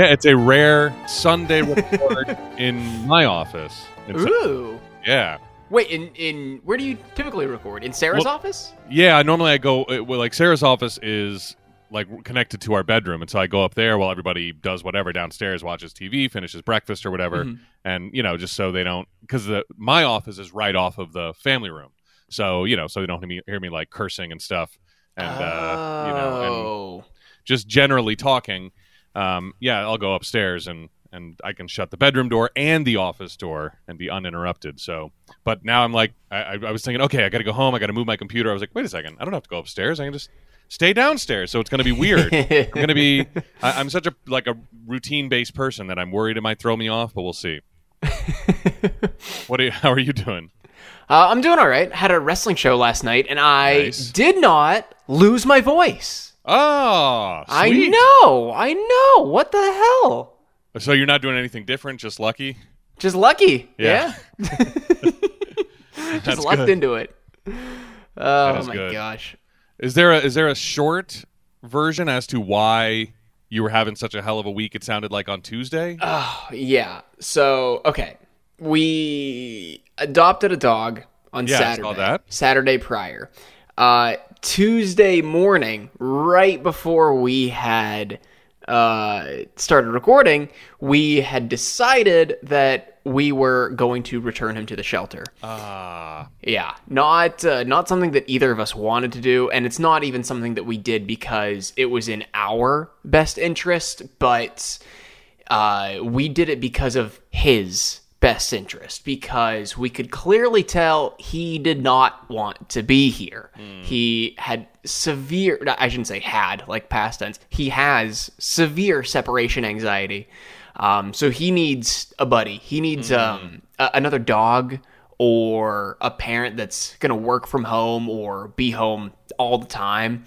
Yeah, it's a rare Sunday record in my office. So- Ooh. yeah. Wait, in in where do you typically record? In Sarah's Well- office? Yeah, normally I go uh, well, like Sarah's office is like connected to our bedroom, and so I go up there while everybody does whatever downstairs, watches TV, finishes breakfast or whatever, Mhm. and you know, just so they don't because the my office is right off of the family room, so you know, so they don't hear me, hear me like cursing and stuff, and uh, you know, and oh. just generally talking. Um, yeah, I'll go upstairs and and I can shut the bedroom door and the office door and be uninterrupted. So, but now I'm like, I, I was thinking, okay, I got to go home. I got to move my computer. I was like, wait a second, I don't have to go upstairs. I can just stay downstairs. So it's going to be weird. I'm going to be. I, I'm such a like a routine based person that I'm worried it might throw me off, but we'll see. what? Are you, how are you doing? Uh, I'm doing all right. Had a wrestling show last night, and I Nice. did not lose my voice. Oh, I know, I know. What the hell? So you're not doing anything different, just lucky. Just lucky. Yeah. Yeah. Just lucked good. into it. Oh my good. gosh. Is there a is there a short version as to why you were having such a hell of a week? It sounded like on Tuesday. Oh, yeah. So, okay. We adopted a dog on Yeah, Saturday. that. Saturday prior. Uh, Tuesday morning, right before we had uh, started recording, we had decided that we were going to return him to the shelter. Ah, Yeah, not uh, not something that either of us wanted to do, and it's not even something that we did because it was in our best interest, but uh, we did it because of his best interest because we could clearly tell he did not want to be here. He had severe I shouldn't say had like past tense. He has severe separation anxiety. Um, so he needs a buddy. He needs um, a- another dog or a parent that's going to work from home or be home all the time.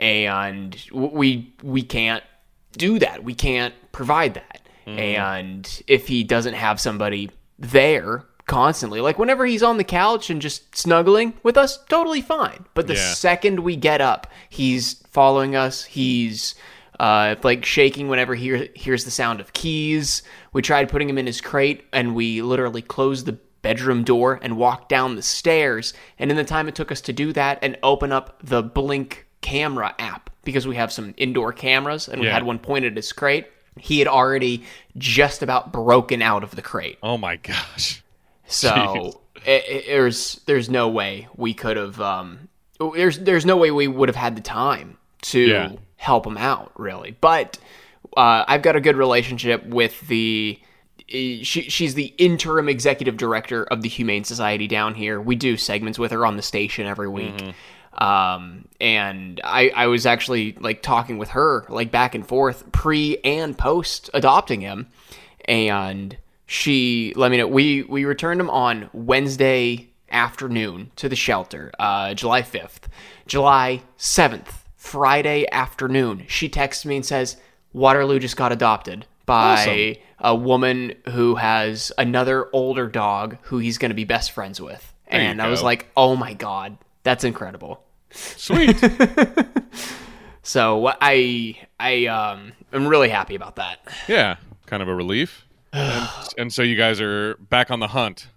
And we we can't do that. We can't provide that. And if he doesn't have somebody there constantly, like whenever he's on the couch and just snuggling with us, totally fine. But the Yeah. second we get up, he's following us. He's uh, like shaking whenever he hear, hears the sound of keys. We tried putting him in his crate, and we literally closed the bedroom door and walked down the stairs. And in the time it took us to do that and open up the Blink camera app, because we have some indoor cameras and we had one pointed at his crate, he had already just about broken out of the crate. oh my gosh. So Jeez. i i there's there's no way we could have um there's there's no way we would have had the time to Yeah. help him out really. But uh, I've got a good relationship with the eh, she she's the interim executive director of the Humane Society down here. We do segments with her on the station every week. Um, and I, I was actually like talking with her like back and forth pre and post adopting him and she let me know we we returned him on Wednesday afternoon to the shelter, uh, July fifth, July seventh, Friday afternoon. She texts me and says Waterloo just got adopted by a woman who has another older dog who he's going to be best friends with, There and I was like, oh my god, that's incredible. Sweet. So I I um am really happy about that. yeah, kind of a relief. And, and so you guys are back on the hunt.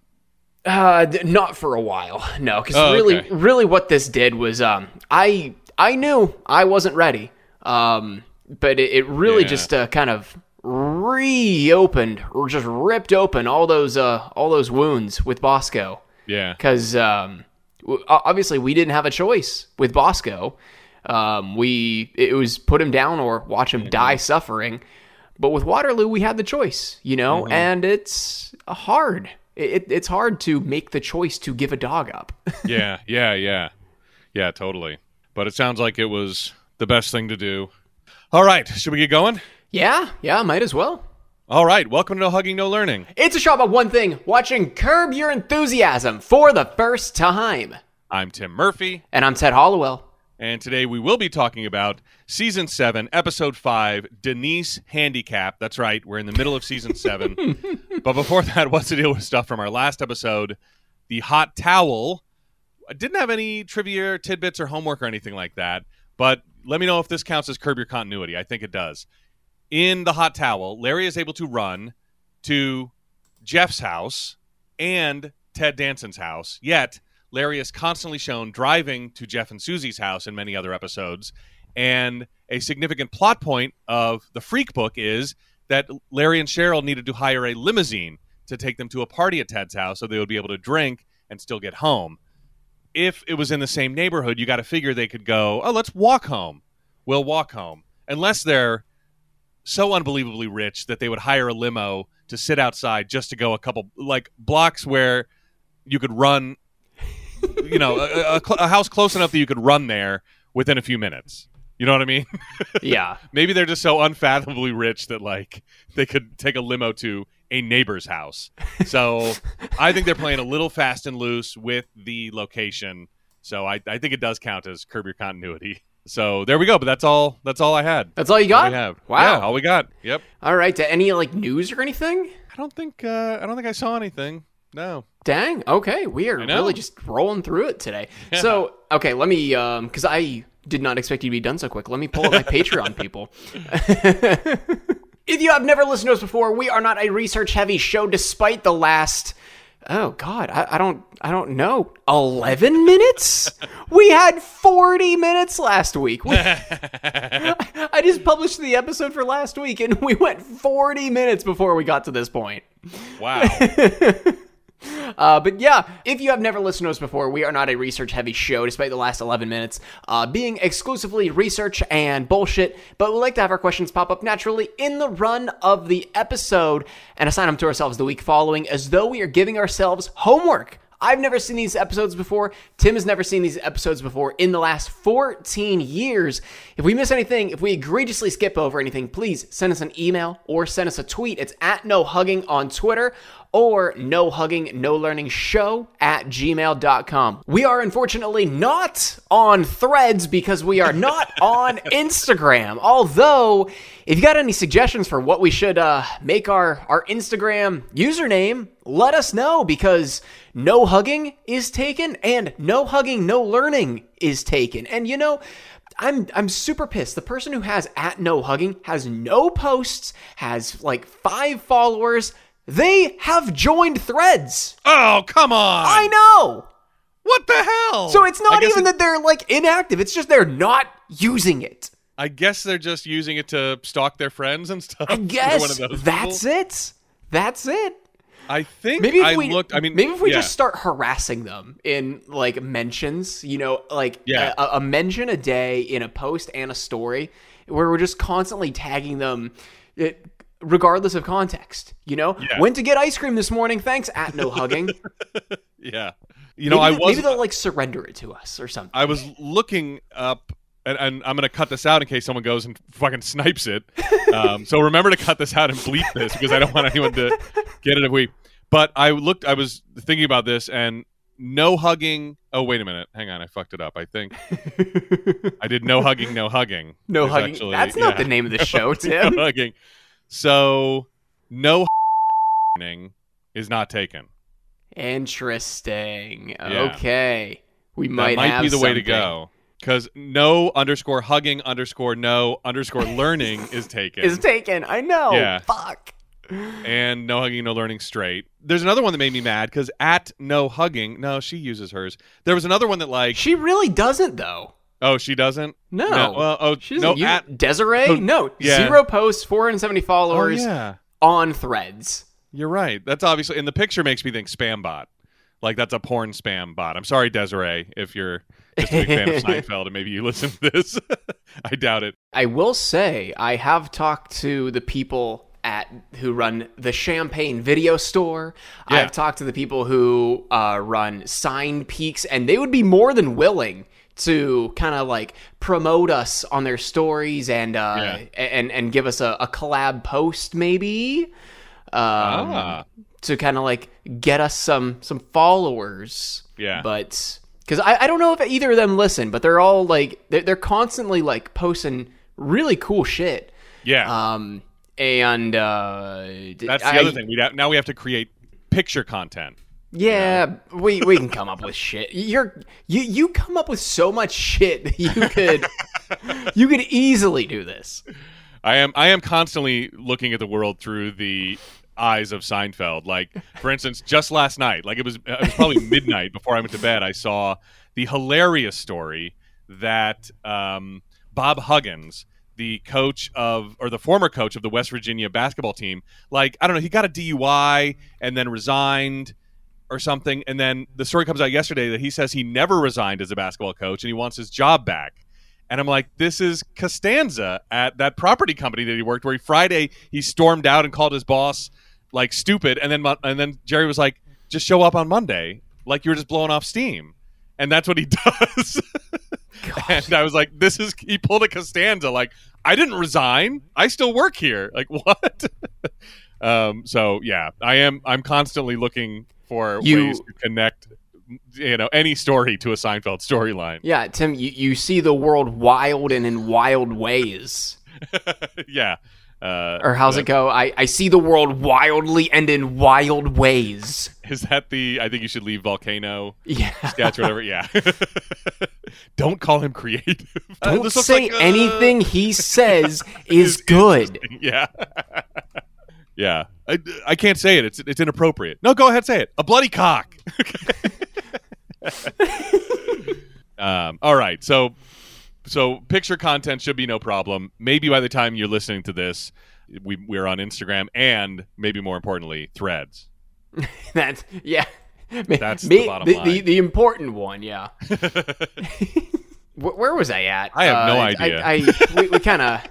Uh, not for a while, no. Because Oh, really, okay. really, what this did was, um, I I knew I wasn't ready. Um, but it, it really Yeah. just uh, kind of reopened or just ripped open all those uh all those wounds with Bosco. Yeah. Because um, obviously we didn't have a choice with Bosco. Um, we it was put him down or watch him die suffering. But with Waterloo, we had the choice, you know, and it's hard. It, it's hard to make the choice to give a dog up. Yeah, yeah, yeah. Yeah, totally. But it sounds like it was the best thing to do. All right, should we get going? yeah, yeah, might as well. All right, welcome to No Hugging, No Learning. It's a show about one thing: watching Curb Your Enthusiasm for the first time. I'm Tim Murphy, And I'm Ted Hollowell. and today we will be talking about Season 7, Episode 5, Denise Handicap. That's right, we're in the middle of Season 7. but before that, what's the deal with stuff from our last episode? The hot towel. I didn't have any trivia, tidbits, or homework or anything like that, but let me know if this counts as Curb Your Continuity. I think it does. In the hot towel, Larry is able to run to Jeff's house and Ted Danson's house. Yet Larry is constantly shown driving to Jeff and Susie's house in many other episodes. And a significant plot point of the Freak book is that Larry and Cheryl needed to hire a limousine to take them to a party at Ted's house so they would be able to drink and still get home. If it was in the same neighborhood, you got to figure they could go, oh, let's walk home. We'll walk home. Unless they're so unbelievably rich that they would hire a limo to sit outside just to go a couple, like blocks where you could run, you know, a, a, a house close enough that you could run there within a few minutes. You know what I mean? Yeah. Maybe they're just so unfathomably rich that like they could take a limo to a neighbor's house. So I think they're playing a little fast and loose with the location. So I, I think it does count as curb your continuity. So there we go. But that's all. That's all I had. That's all you All got? we have. Wow. Yeah, all we got. Yep. All right. Any like news or anything? I don't think. Uh, I don't think I saw anything. No. Dang. Okay, we are really just rolling through it today. So, okay, let me um cuz I did not expect you to be done so quick. Let me pull up my Patreon people. if you have never listened to us before, we are not a research heavy show despite the last Oh god, I, I don't I don't know. 11 minutes? we had 40 minutes last week. We- I just published the episode for last week and we went 40 minutes before we got to this point. Wow. Uh, but yeah, if you have never listened to us before, we are not a research heavy show, despite the last 11 minutes uh, being exclusively research and bullshit. But we like to have our questions pop up naturally in the run of the episode and assign them to ourselves the week following as though we are giving ourselves homework. I've never seen these episodes before. Tim has never seen these episodes before in the last 14 years. If we miss anything, if we egregiously skip over anything, please send us an email or send us a tweet. It's at no hugging on Twitter or no hugging, no learning show at gmail.com. We are unfortunately not on threads because we are not on Instagram. Although, if you got any suggestions for what we should uh, make our, our Instagram username, let us know because no hugging is taken and no hugging, no learning is taken. And you know, I'm I'm super pissed. The person who has at no hugging has no posts, has like five followers. They have joined threads. oh come on. I know. What the hell? So it's not even it- that they're like inactive. It's just they're not using it. I guess they're just using it to stalk their friends and stuff. I guess one of those that's people. it. That's it. I think Maybe if I we looked. I mean, maybe if we yeah. just start harassing them in like mentions, you know, like Yeah. a, a mention a day in a post and a story, where we're just constantly tagging them, it, regardless of context. You know, Yeah. went to get ice cream this morning. Thanks, at no hugging. Yeah. You know, maybe, I was maybe they'll like surrender it to us or something. I was looking up, and, and I'm going to cut this out in case someone goes and fucking snipes it. Um, so remember to cut this out and bleep this because I don't want anyone to get it if we. But I looked. I was thinking about this and no hugging. Oh wait a minute, hang on, I fucked it up. I think I did no hugging, no hugging. no hugging. actually- That's not yeah. the name of the show, no hugging. So no hugging is not taken. Interesting. Yeah. Okay, we That might, might have be the way to go. Because no underscore hugging underscore no underscore learning is taken. Is taken. I know. Yeah. Fuck. and no hugging, no learning straight. There's another one that made me mad because at no hugging, no, she uses hers. There was another one that like, She really doesn't though. Oh, she doesn't. No. well, oh, She no, doesn't use at. Desiree? Oh, no. yeah. Zero posts, 470 Oh followers yeah, on threads. you're right. That's obviously, and the picture makes me think spam bot. Like that's a porn spam bot. I'm sorry, Desiree, if you're just a big fan of Seinfeld and maybe you listen to this. I doubt it. I will say I have talked to the people at who run the Champagne Video Store. Yeah. I've talked to the people who uh, run Sign Peaks, and they would be more than willing to kind of like promote us on their stories and uh, Yeah. and and give us a, a collab post maybe. Um, Ah. to kind of like get us some some followers. Yeah. But because I, I don't know if either of them listen, but they're all like they're, they're constantly like posting really cool shit. Yeah, Um, and uh, that's the I- other thing. We now we have to create picture content. Yeah, we we can come up with shit. You're you you come up with so much shit that you could you could easily do this. I am I am constantly looking at the world through the eyes of Seinfeld. Like, for instance, just last night, like it was it was probably midnight before I went to bed. I saw the hilarious story that um, Bob Huggins, the coach of or the former coach of the West Virginia basketball team, like I don't know, he got a DUI and then resigned or something, and then the story comes out yesterday that he says he never resigned as a basketball coach and he wants his job back. And I'm like, this is Costanza at that property company that he worked where he, Friday he stormed out and called his boss like stupid, and then and then Jerry was like, just show up on Monday like you were just blowing off steam, and that's what he does. and I was like, this is he pulled a Costanza like I didn't resign, I still work here. Like what? um, so yeah, I am. I'm constantly looking for You- ways to connect. You know any story to a Seinfeld storyline. Yeah, Tim, you, you see the world wild and in wild ways. yeah. Uh, Or how's it go? I, I see the world wildly and in wild ways. is that the? I think you should leave volcano Yeah. sketch whatever. Yeah. Don't call him creative. Don't looks say like, uh, anything he says is good. Yeah. yeah. I, I can't say it. It's it's inappropriate. No, go ahead, say it. A bloody cock. um. All right. So so picture content should be no problem. Maybe by the time you're listening to this, we we're on Instagram and maybe more importantly, Threads. That's yeah. That's the bottom the, line. The, the important one, yeah. Where, where was I at? I have no Uh, idea. I, I we, we kind of.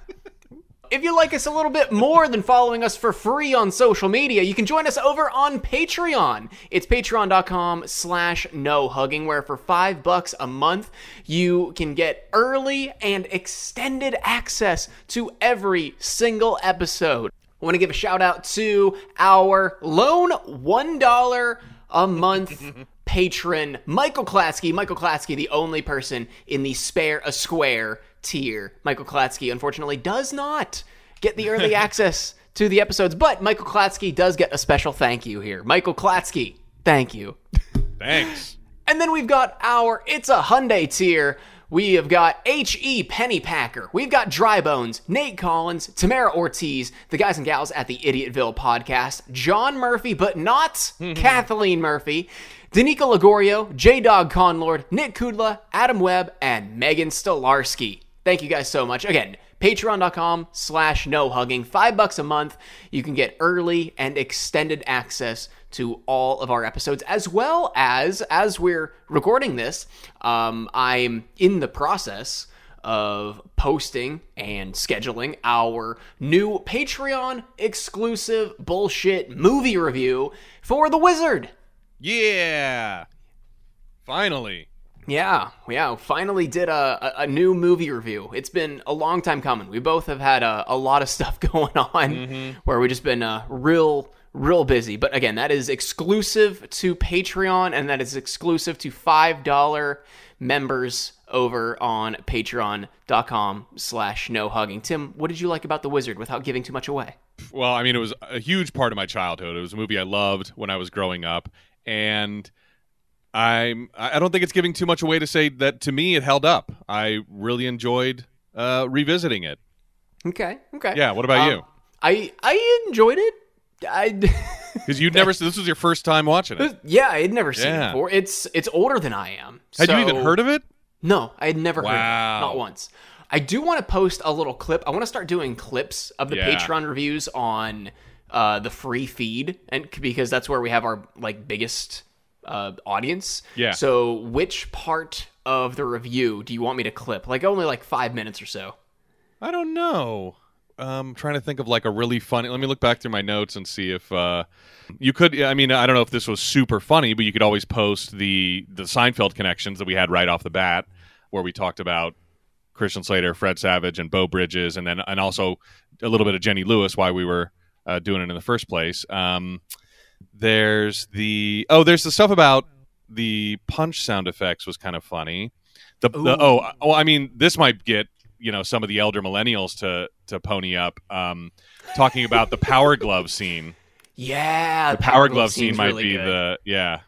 If you like us a little bit more than following us for free on social media, you can join us over on Patreon. It's patreon.com slash no hugging, where for five bucks a month, you can get early and extended access to every single episode. I want to give a shout out to our lone $1 a month patron, Michael Klatsky. Michael Klatsky, the only person in the spare a square tier. Michael Klatsky, unfortunately, does not get the early access to the episodes, but Michael Klatsky does get a special thank you here. Michael Klatsky, thank you. Thanks. And then we've got our It's a Hyundai tier. We have got H.E. Pennypacker. We've got Dry Bones, Nate Collins, Tamara Ortiz, the guys and gals at the Idiotville podcast, John Murphy, but not Kathleen Murphy, Danica Lagorio, J Dog Conlord, Nick Kudla, Adam Webb, and Megan Stolarski. Thank you guys so much. Again, patreon.com slash no hugging. Five bucks a month. You can get early and extended access to all of our episodes, as well as, as we're recording this, um, I'm in the process of posting and scheduling our new Patreon exclusive bullshit movie review for The Wizard. Yeah. Finally. Yeah, yeah. Finally, did a, a, a new movie review. It's been a long time coming. We both have had a, a lot of stuff going on where we've just been uh, real, real busy. But again, that is exclusive to Patreon, and that is exclusive to five dollar members over on patreon.com slash no hugging tim what did you like about the wizard without giving too much away Well, I mean, it was a huge part of my childhood. It was a movie I loved when I was growing up, and I'm I don't think it's giving too much away to say that to me it held up. I really enjoyed uh, revisiting it. okay okay Yeah. What about Um, you? i i enjoyed it i Because you'd never this was your first time watching it. Yeah, I had never seen Yeah. it before. It's it's older than I am. Had you even heard of it? No, I had never heard of Wow. it. Not once. I do want to post a little clip. I want to start doing clips of the Yeah. Patreon reviews on uh, the free feed, and because that's where we have our like biggest uh, audience. Yeah. So, which part of the review do you want me to clip? Like only like five minutes or so. I don't know. I'm trying to think of like a really funny. Let me look back through my notes and see if uh, you could. I mean, I don't know if this was super funny, but you could always post the the Seinfeld connections that we had right off the bat, where we talked about Christian Slater, Fred Savage, and Beau Bridges, and then and also a little bit of Jenny Lewis, why we were uh, doing it in the first place. Um, there's the oh, there's the stuff about the punch sound effects was kind of funny. The, the oh oh I mean this might get you know some of the elder millennials to to pony up. Um, talking about the Power Glove scene. Yeah, The Power Glove scene might really be good. the yeah.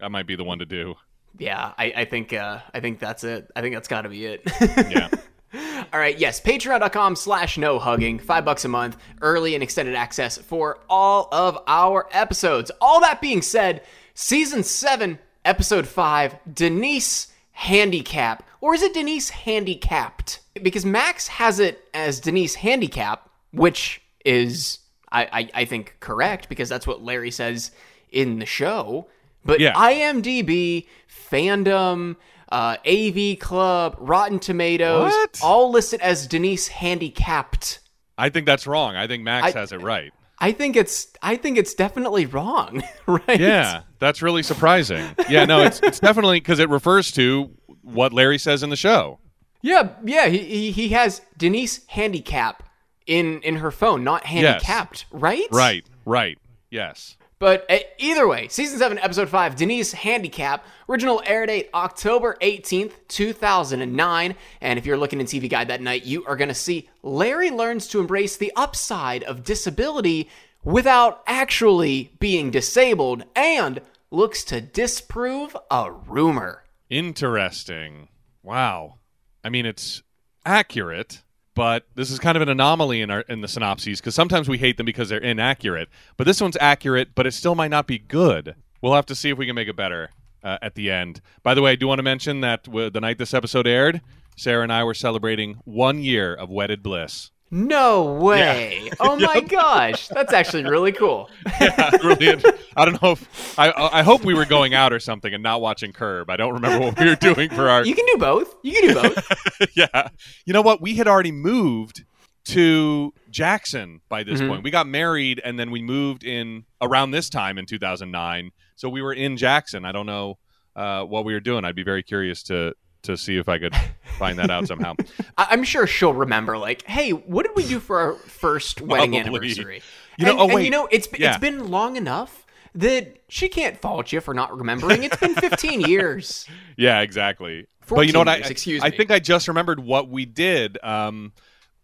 That might be the one to do. Yeah, I, I think uh, I think that's it. I think that's got to be it. Yeah. All right, yes, patreon.com slash no hugging, five bucks a month, early and extended access for all of our episodes. All that being said, season seven, episode five, Denise handicap. Or is it Denise handicapped? Because Max has it as Denise handicap, which is, I, I, I think, correct because that's what Larry says in the show. But Yeah. IMDb, fandom, uh, AV Club, Rotten Tomatoes, What? all listed as Denise handicapped. I think that's wrong. I think Max I- has it right. I think it's I think it's definitely wrong, right? Yeah, that's really surprising. Yeah, no, it's it's definitely because it refers to what Larry says in the show. Yeah, yeah. He, he he has Denise handicap in in her phone, not handicapped, right? Right, right. Yes. But uh, either way, season seven, episode five, Denise handicap. Original air date October eighteenth, two thousand and nine. And if you're looking in TV Guide that night, you are going to see Larry learns to embrace the upside of disability without actually being disabled, and looks to disprove a rumor. Interesting. Wow. I mean, it's accurate, but this is kind of an anomaly in our in the synopses because sometimes we hate them because they're inaccurate. But this one's accurate, but it still might not be good. We'll have to see if we can make it better uh, at the end. By the way, I do want to mention that w- the night this episode aired, Sarah and I were celebrating one year of wedded bliss. No way! Oh my gosh, that's actually really cool. yeah, really. I don't know if I. I hope we were going out or something and not watching Curb. I don't remember what we were doing for our. You can do both. You can do both. yeah. You know what? We had already moved to Jackson by this Mhm. point. We got married and then we moved in around this time in 2009. So we were in Jackson. I don't know uh, what we were doing. I'd be very curious to to see if I could find that out somehow. I- I'm sure she'll remember. Like, hey, what did we do for our first wedding Probably. anniversary? You know- and, oh, and wait. you know, it's Yeah. it's been long enough that she can't fault you for not remembering. It's been 15 years. Yeah, exactly. But you know 14 what? I, years, excuse I me. think I just remembered what we did um,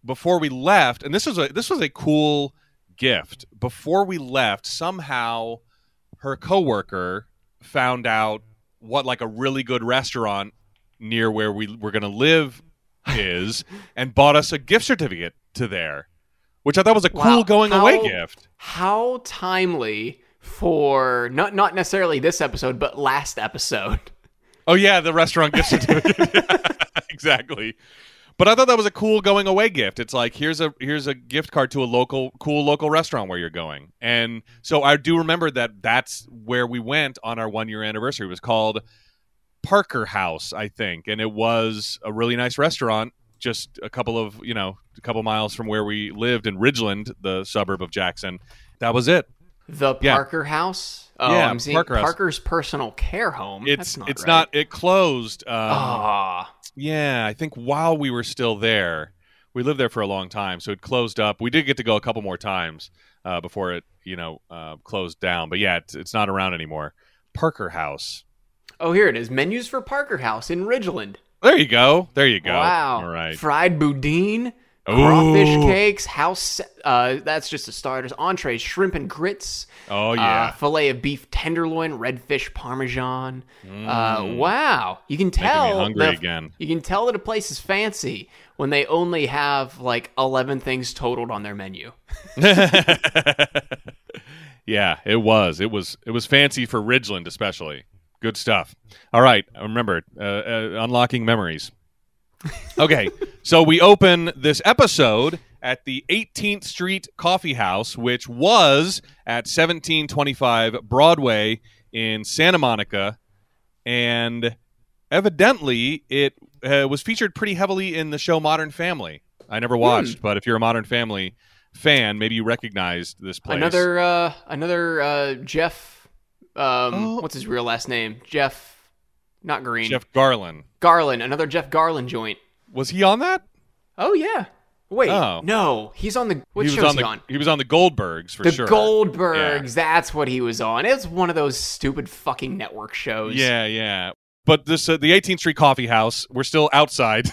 before we left, and this was a this was a cool gift. Before we left, somehow her coworker found out what like a really good restaurant near where we were going to live is, and bought us a gift certificate to there, which I thought was a Wow. cool going away gift. How timely for not not necessarily this episode, but last episode. Oh yeah, the restaurant gift certificate. exactly. But I thought that was a cool going away gift. It's like here's a here's a gift card to a local cool local restaurant where you're going. And so I do remember that that's where we went on our 1 year anniversary. It was called Parker House, I think, and it was a really nice restaurant just a couple of, you know, a couple miles from where we lived in Ridgeland, the suburb of Jackson. That was it. The Yeah. Parker House. Oh, Yeah, I'm seeing Parker House. Parker's personal care home. It's not it's right. not it closed um, Ah, Yeah, I think while we were still there, we lived there for a long time, so it closed up. We did get to go a couple more times uh, before it, you know, uh, closed down. But yeah, it's, it's not around anymore. Parker House. Oh, here it is. Menus for Parker House in Ridgeland. There you go. There you go. Wow. All right. Fried boudin, crawfish cakes, house. Uh, that's just the starters. Entrees, shrimp and grits. Oh Uh, yeah. filet of beef tenderloin, redfish parmesan. Uh, wow, you can Mm. Tell. hungry again. You can tell that a place is fancy when they only have like eleven things totaled on their menu. yeah, it was. It was. It was fancy for Ridgeland, especially. Good stuff. All right, remember uh, uh, unlocking memories. Okay, so we open this episode at the 18th Street Coffee House, which was at 1725 Broadway in Santa Monica, and evidently it uh, was featured pretty heavily in the show Modern Family. I never watched, but if you're a Modern Family fan, maybe you recognized this place. Another, uh, another uh, Jeff. Um, Oh. what's his real last name? Jeff, not Green. Jeff Garlin. Garlin. Another Jeff Garlin joint. Was he on that? Oh yeah. Wait, Oh. no, he's on the. What he show was on he the on? he was on the Goldbergs for The sure. The Goldbergs. That's what he was on. It's one of those stupid fucking network shows. Yeah, yeah. But this uh, the 18th Street Coffee House, we're still outside.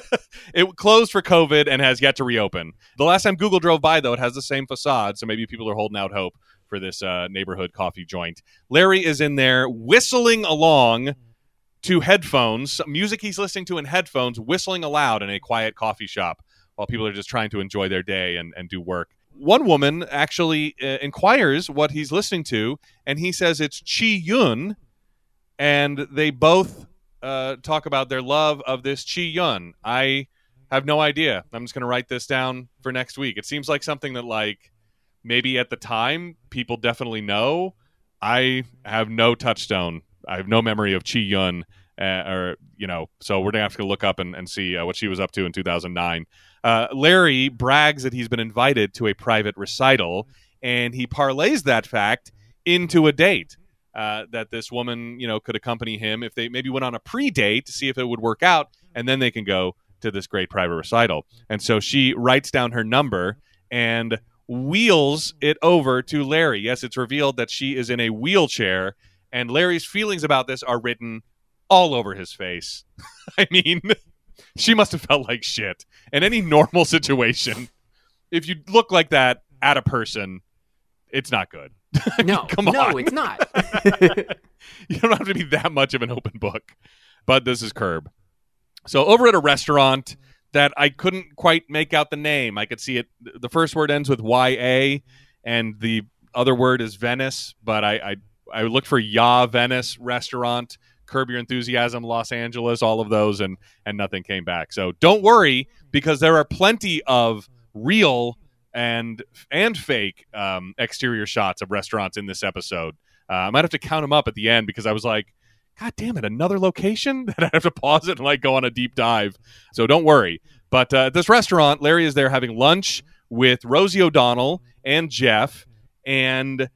it closed for COVID and has yet to reopen. The last time Google drove by though, it has the same facade, so maybe people are holding out hope for this uh, neighborhood coffee joint. Larry is in there whistling along to headphones, music he's listening to in headphones, whistling aloud in a quiet coffee shop while people are just trying to enjoy their day and, and do work. One woman actually uh, inquires what he's listening to, and he says it's Chi Yun, and they both uh, talk about their love of this Chi Yun. I have no idea. I'm just going to write this down for next week. It seems like something that, like, maybe at the time people definitely know. I have no touchstone. I have no memory of Chi Yun, uh, or you know, so we're gonna have to look up and, and see uh, what she was up to in 2009. Uh, Larry brags that he's been invited to a private recital, and he parlays that fact into a date. Uh, that this woman, you know, could accompany him if they maybe went on a pre-date to see if it would work out, and then they can go to this great private recital. And so she writes down her number and wheels it over to Larry. Yes, it's revealed that she is in a wheelchair, and Larry's feelings about this are written all over his face. I mean, she must have felt like shit. In any normal situation, if you look like that at a person, it's not good. No, Come no, on. it's not. you don't have to be that much of an open book. But this is Curb. So over at a restaurant that I couldn't quite make out the name. I could see it. The first word ends with Y A, and the other word is Venice. But I I, I looked for Ya Venice restaurant. Curb Your Enthusiasm, Los Angeles, all of those, and and nothing came back. So don't worry, because there are plenty of real and and fake um, exterior shots of restaurants in this episode. Uh, I might have to count them up at the end because I was like, God damn it, another location that I have to pause it and like go on a deep dive. So don't worry. But uh, this restaurant, Larry is there having lunch with Rosie O'Donnell and Jeff, and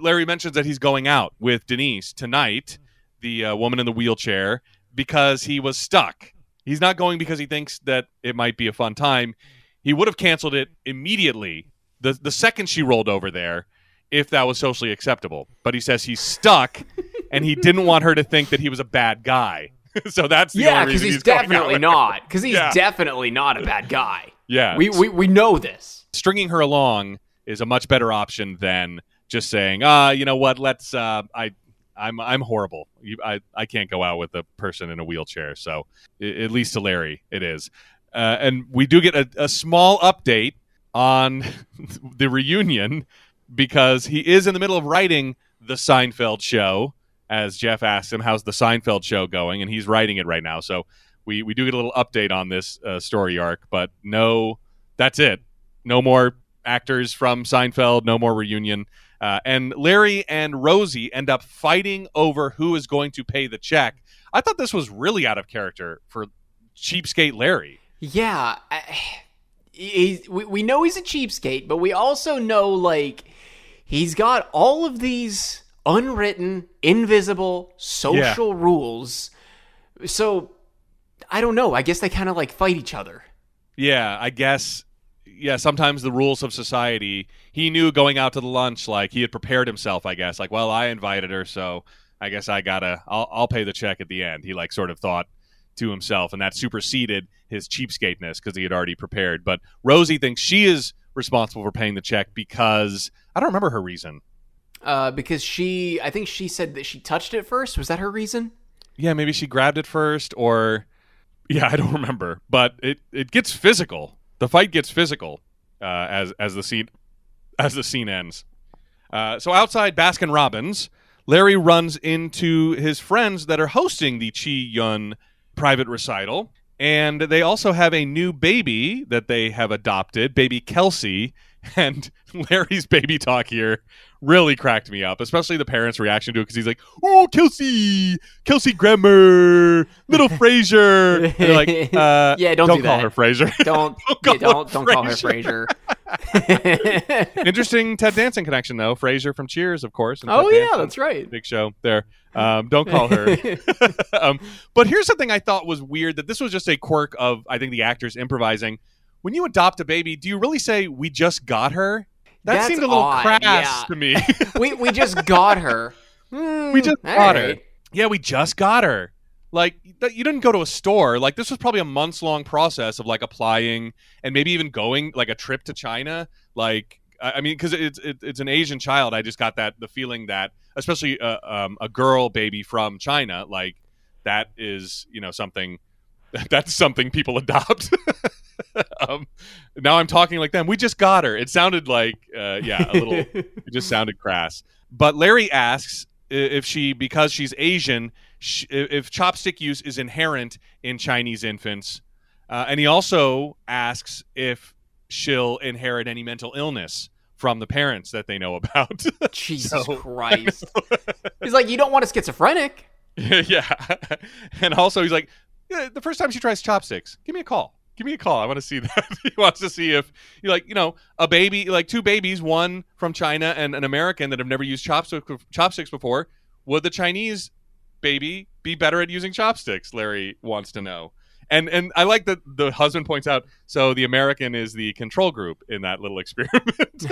Larry mentions that he's going out with Denise tonight, the uh, woman in the wheelchair, because he was stuck. He's not going because he thinks that it might be a fun time. He would have canceled it immediately the the second she rolled over there if that was socially acceptable. But he says he's stuck and he didn't want her to think that he was a bad guy. so that's the yeah, because he's, he's definitely not. Because he's Yeah. definitely not a bad guy. Yeah. We, we we know this. stringing her along is a much better option than just saying, "Ah, you know what? Let's uh I I'm I'm horrible. You, I I can't go out with a person in a wheelchair." So, i- at least to Larry, it is. Uh, and we do get a, a small update on the reunion because he is in the middle of writing the Seinfeld show. As Jeff asked him, "How's the Seinfeld show going?" and he's writing it right now. So we we do get a little update on this uh, story arc, but no, that's it. No more actors from Seinfeld. No more reunion. Uh, and Larry and Rosie end up fighting over who is going to pay the check. I thought this was really out of character for cheapskate Larry. Yeah, I, we we know he's a cheapskate, but we also know like he's got all of these unwritten, invisible social rules. So I don't know. I guess they kind of like fight each other. Yeah, I guess. Yeah, sometimes the rules of society. He knew going out to the lunch, like he had prepared himself. I guess, like, well, I invited her, so I guess I gotta. I'll, I'll pay the check at the end. He like sort of thought to himself, and that superseded his cheapskateness because he had already prepared. But Rosie thinks she is responsible for paying the check because I don't remember her reason. Uh, because she, I think she said that she touched it first. Was that her reason? Yeah, maybe she grabbed it first, or yeah, I don't remember. But it it gets physical. The fight gets physical uh, as as the scene as the scene ends. Uh, so outside Baskin Robbins, Larry runs into his friends that are hosting the Chi Yun private recital, and they also have a new baby that they have adopted, baby Kelsey. And Larry's baby talk here really cracked me up, especially the parents' reaction to it because he's like, "Oh, Kelsey, Kelsey Grammer, little Frasier." They're like, uh, Yeah, don't don't do call that. her Frasier. Don't call yeah, don't her don't call her. Frasier. Interesting Ted Danson connection though. Frasier from Cheers, of course. and oh Ted yeah, Danson. that's right. big show there. Um, don't call her. um, but here's something I thought was weird that this was just a quirk of I think the actors improvising. When you adopt a baby, do you really say we just got her? That That's seemed a little odd, crass yeah. to me. we we just got her. Hmm, we just got her. Yeah, we just got her. Like you didn't go to a store. Like this was probably a months long process of like applying and maybe even going like a trip to China. Like I I mean, because it's it, it's an Asian child. I just got that the feeling that especially uh, um, a girl baby from China, like that is you know something that's something people adopt. um, now I'm talking like them. We just got her. It sounded like uh, yeah, a little. it just sounded crass. But Larry asks if she because she's Asian, sh- if chopstick use is inherent in Chinese infants, uh, and he also asks if she'll inherit any mental illness from the parents that they know about. Jesus so. Christ. he's like, you don't want a schizophrenic. yeah. And also, he's like, yeah, the first time she tries chopsticks, give me a call. Give me a call. I want to see that. he wants to see if you like, you know, a baby, like two babies, one from China and an American that have never used chopsticks chopsticks before. Would the Chinese baby be better at using chopsticks? Larry wants to know. And and I like that the husband points out. So the American is the control group in that little experiment.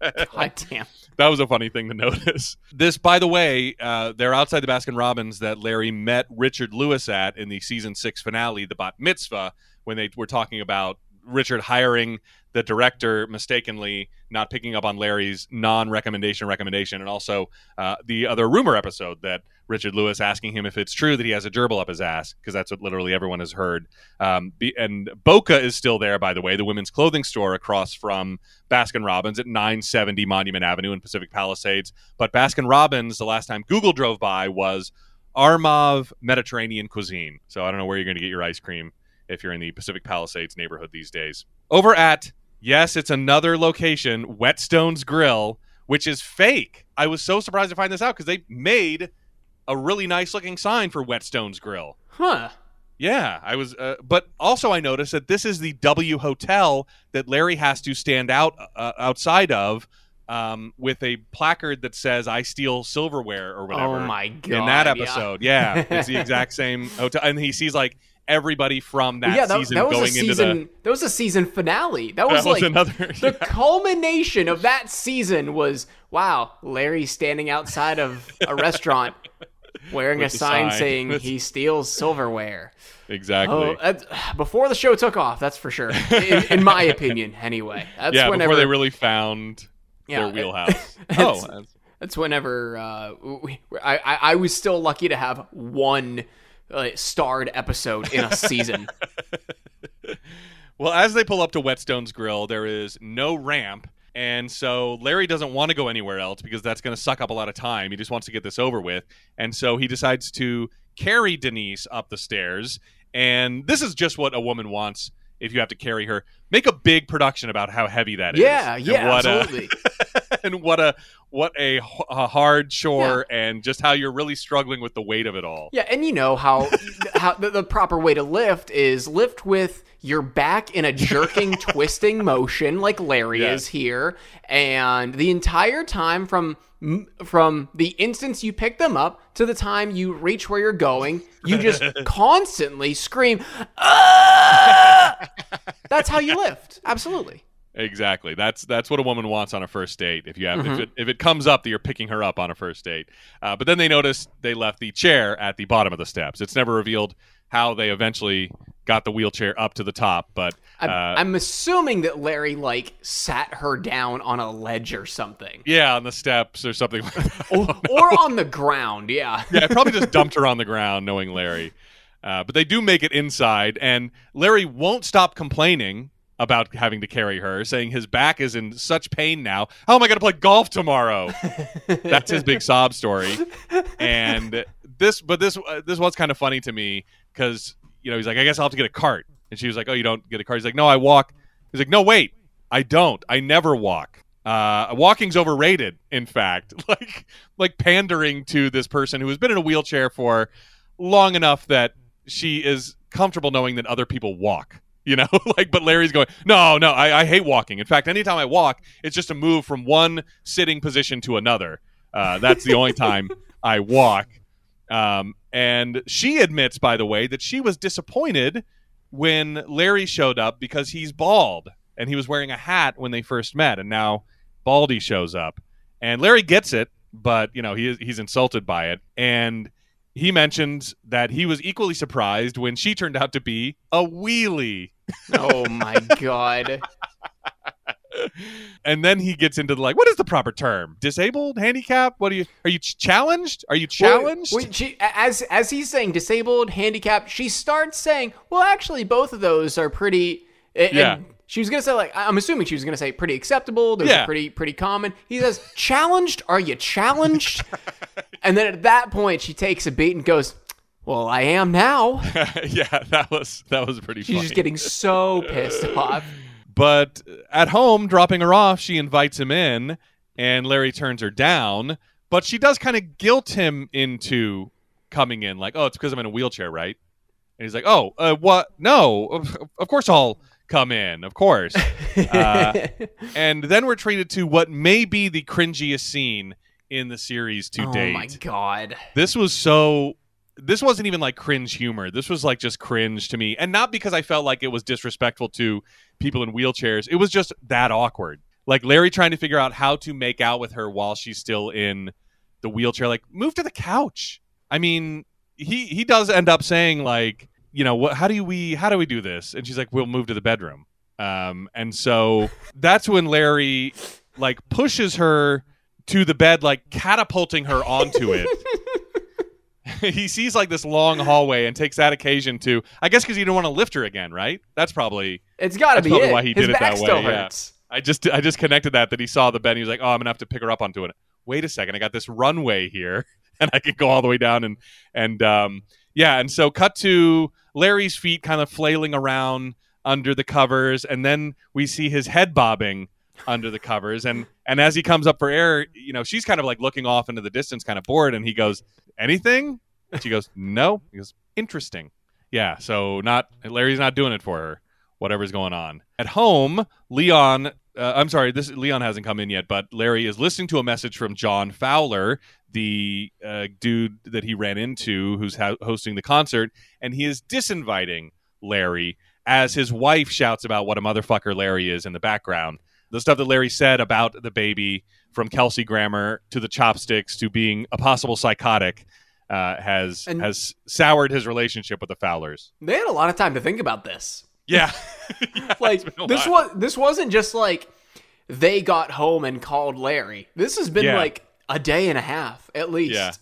God damn. That was a funny thing to notice. This, by the way, uh, they're outside the Baskin Robbins that Larry met Richard Lewis at in the season six finale, the Bat Mitzvah, when they were talking about Richard hiring the director mistakenly not picking up on Larry's non-recommendation recommendation, and also uh, the other rumor episode that Richard Lewis asking him if it's true that he has a gerbil up his ass because that's what literally everyone has heard. Um, be, and Boca is still there, by the way, the women's clothing store across from Baskin Robbins at 970 Monument Avenue in Pacific Palisades. But Baskin Robbins, the last time Google drove by, was Armav Mediterranean cuisine. So I don't know where you're going to get your ice cream if you're in the Pacific Palisades neighborhood these days. Over at Yes, it's another location, Whetstone's Grill, which is fake. I was so surprised to find this out because they made a really nice looking sign for Whetstone's Grill. Huh. Yeah, I was, uh, but also I noticed that this is the W Hotel that Larry has to stand out uh, outside of um, with a placard that says "I steal silverware" or whatever. Oh my god! In that episode, yeah, yeah it's the exact same hotel, and he sees like everybody from that yeah, that, season that was going a season, into the. That was a season finale. That was that like was another. The yeah. culmination of that season was wow. Larry standing outside of a restaurant wearing With a sign, sign, saying he steals silverware. Exactly. Oh, before the show took off, that's for sure. In, in my opinion, anyway. That's yeah, whenever, before they really found yeah, their wheelhouse. oh, that's whenever uh, we, I, I was still lucky to have one uh, starred episode in a season. well, as they pull up to Whetstone's Grill, there is no ramp. And so Larry doesn't want to go anywhere else because that's going to suck up a lot of time. He just wants to get this over with. And so he decides to carry Denise up the stairs. And this is just what a woman wants if you have to carry her. Make a big production about how heavy that is. yeah, yeah, absolutely. A, and what a what a, a hard chore, yeah. and just how you're really struggling with the weight of it all. Yeah, and you know how how the, the proper way to lift is lift with your back in a jerking, twisting motion, like Larry yes. is here, and the entire time from from the instance you pick them up to the time you reach where you're going, you just constantly scream, ah! That's how you lift. Absolutely. Exactly. That's that's what a woman wants on a first date. If you have, mm-hmm. if, it, if it comes up that you're picking her up on a first date, uh, but then they notice they left the chair at the bottom of the steps. It's never revealed how they eventually got the wheelchair up to the top. But uh, I'm, I'm, assuming that Larry like sat her down on a ledge or something. Yeah, on the steps or something, like or, or on the ground. Yeah, yeah, probably just dumped her on the ground, knowing Larry. Uh, but they do make it inside, and Larry won't stop complaining about having to carry her, saying his back is in such pain now. How am I going to play golf tomorrow? That's his big sob story. And this, but this, uh, this was kind of funny to me because you know he's like, I guess I'll have to get a cart, and she was like, Oh, you don't get a cart? He's like, No, I walk. He's like, No, wait, I don't. I never walk. Uh, walking's overrated. In fact, like like pandering to this person who has been in a wheelchair for long enough that she is comfortable knowing that other people walk. You know, like, but Larry's going, no, no, I, I, hate walking. In fact, anytime I walk, it's just a move from one sitting position to another. Uh, that's the only time I walk. Um, and she admits, by the way, that she was disappointed when Larry showed up because he's bald and he was wearing a hat when they first met, and now Baldy shows up. And Larry gets it, but you know he he's insulted by it, and he mentioned that he was equally surprised when she turned out to be a wheelie. oh my god! and then he gets into the like, what is the proper term? Disabled, handicapped? What are you? Are you ch- challenged? Are you challenged? Well, she, as as he's saying disabled, handicapped, she starts saying, "Well, actually, both of those are pretty." And Yeah. She was gonna say like I'm assuming she was gonna say pretty acceptable. Those Yeah. are pretty pretty common. He says challenged. Are you challenged? and then at that point, she takes a beat and goes, "Well, I am now." yeah, that was that was pretty. She's funny. just getting so pissed off. But at home, dropping her off, she invites him in, and Larry turns her down. But she does kind of guilt him into coming in, like, "Oh, it's because I'm in a wheelchair, right?" And he's like, "Oh, uh, what? No, of, of course I'll come in, of course." Uh, and then we're treated to what may be the cringiest scene in the series to oh date. my god. This was so. This wasn't even like cringe humor. This was like just cringe to me, and not because I felt like it was disrespectful to people in wheelchairs. It was just that awkward. Like Larry trying to figure out how to make out with her while she's still in the wheelchair. Like, move to the couch. I mean, he he does end up saying like, you know, what? How do we how do we do this? And she's like, we'll move to the bedroom. Um, and so that's when Larry like pushes her to the bed, like catapulting her onto it. he sees like this long hallway and takes that occasion to, I guess, because he didn't want to lift her again, right? That's probably. It's got to be probably it. why he His did it that way, yeah. I just I just connected that that he saw the bed. and He was like, oh, I'm gonna have to pick her up onto it. Wait a second, I got this runway here, and I can go all the way down and and um yeah, and so cut to Larry's feet kind of flailing around under the covers, and then we see his head bobbing under the covers, and and as he comes up for air, you know, she's kind of like looking off into the distance, kind of bored, and he goes, anything? She goes, no. He goes, interesting. Yeah, so not Larry's not doing it for her. Whatever's going on at home, Leon. Uh, I'm sorry, this Leon hasn't come in yet, but Larry is listening to a message from John Fowler, the uh, dude that he ran into, who's ho- hosting the concert, and he is disinviting Larry as his wife shouts about what a motherfucker Larry is in the background. The stuff that Larry said about the baby, from Kelsey Grammer to the chopsticks to being a possible psychotic, uh, has And- has soured his relationship with the Fowlers. They had a lot of time to think about this. Yeah, Yeah, Like it's been a this was this wasn't just like they got home and called Larry. This has been Yeah. like a day and a half at least. Yeah.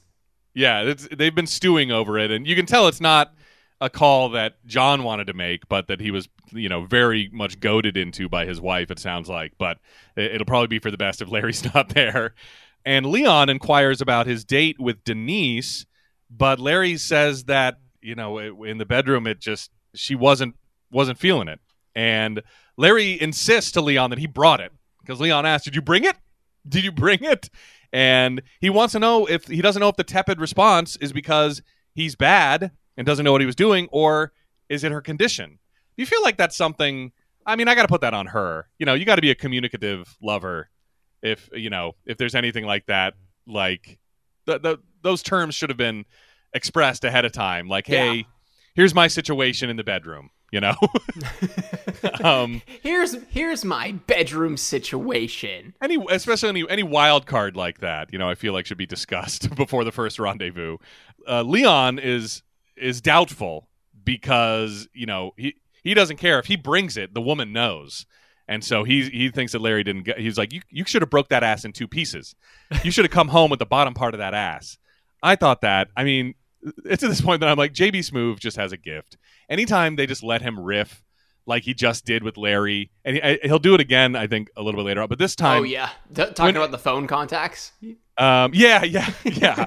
Yeah, they've been stewing over it, and you can tell it's not a call that John wanted to make, but that he was, you know, very much goaded into by his wife. It sounds like, but it- it'll probably be for the best if Larry's not there. And Leon inquires about his date with Denise, but Larry says that you know in the bedroom it just she wasn't wasn't feeling it, and Larry insists to Leon that he brought it because Leon asked, "Did you bring it? Did you bring it?" And he wants to know if he doesn't know if the tepid response is because he's bad and doesn't know what he was doing, or is it her condition? You feel like that's something? I mean, I got to put that on her. You know, you got to be a communicative lover. If you know, if there's anything like that, like the, the those terms should have been expressed ahead of time. Like, hey, Yeah. here's my situation in the bedroom. You know, um, Here's here's my bedroom situation. any especially any any wild card like that you know i feel like should be discussed before the first rendezvous. Uh, leon is is doubtful because you know he he doesn't care. If he brings it the woman knows. And so he he thinks that larry didn't get he's like you, you should have broke that ass in two pieces. You should have come home with the bottom part of that ass. I thought that i mean it's at this point that i'm like jb smoove just has a gift anytime they just let him riff like he just did with Larry, and he, he'll do it again. I think a little bit later on, but this time, oh yeah, T- talking when- about the phone contacts. um, yeah, yeah, yeah.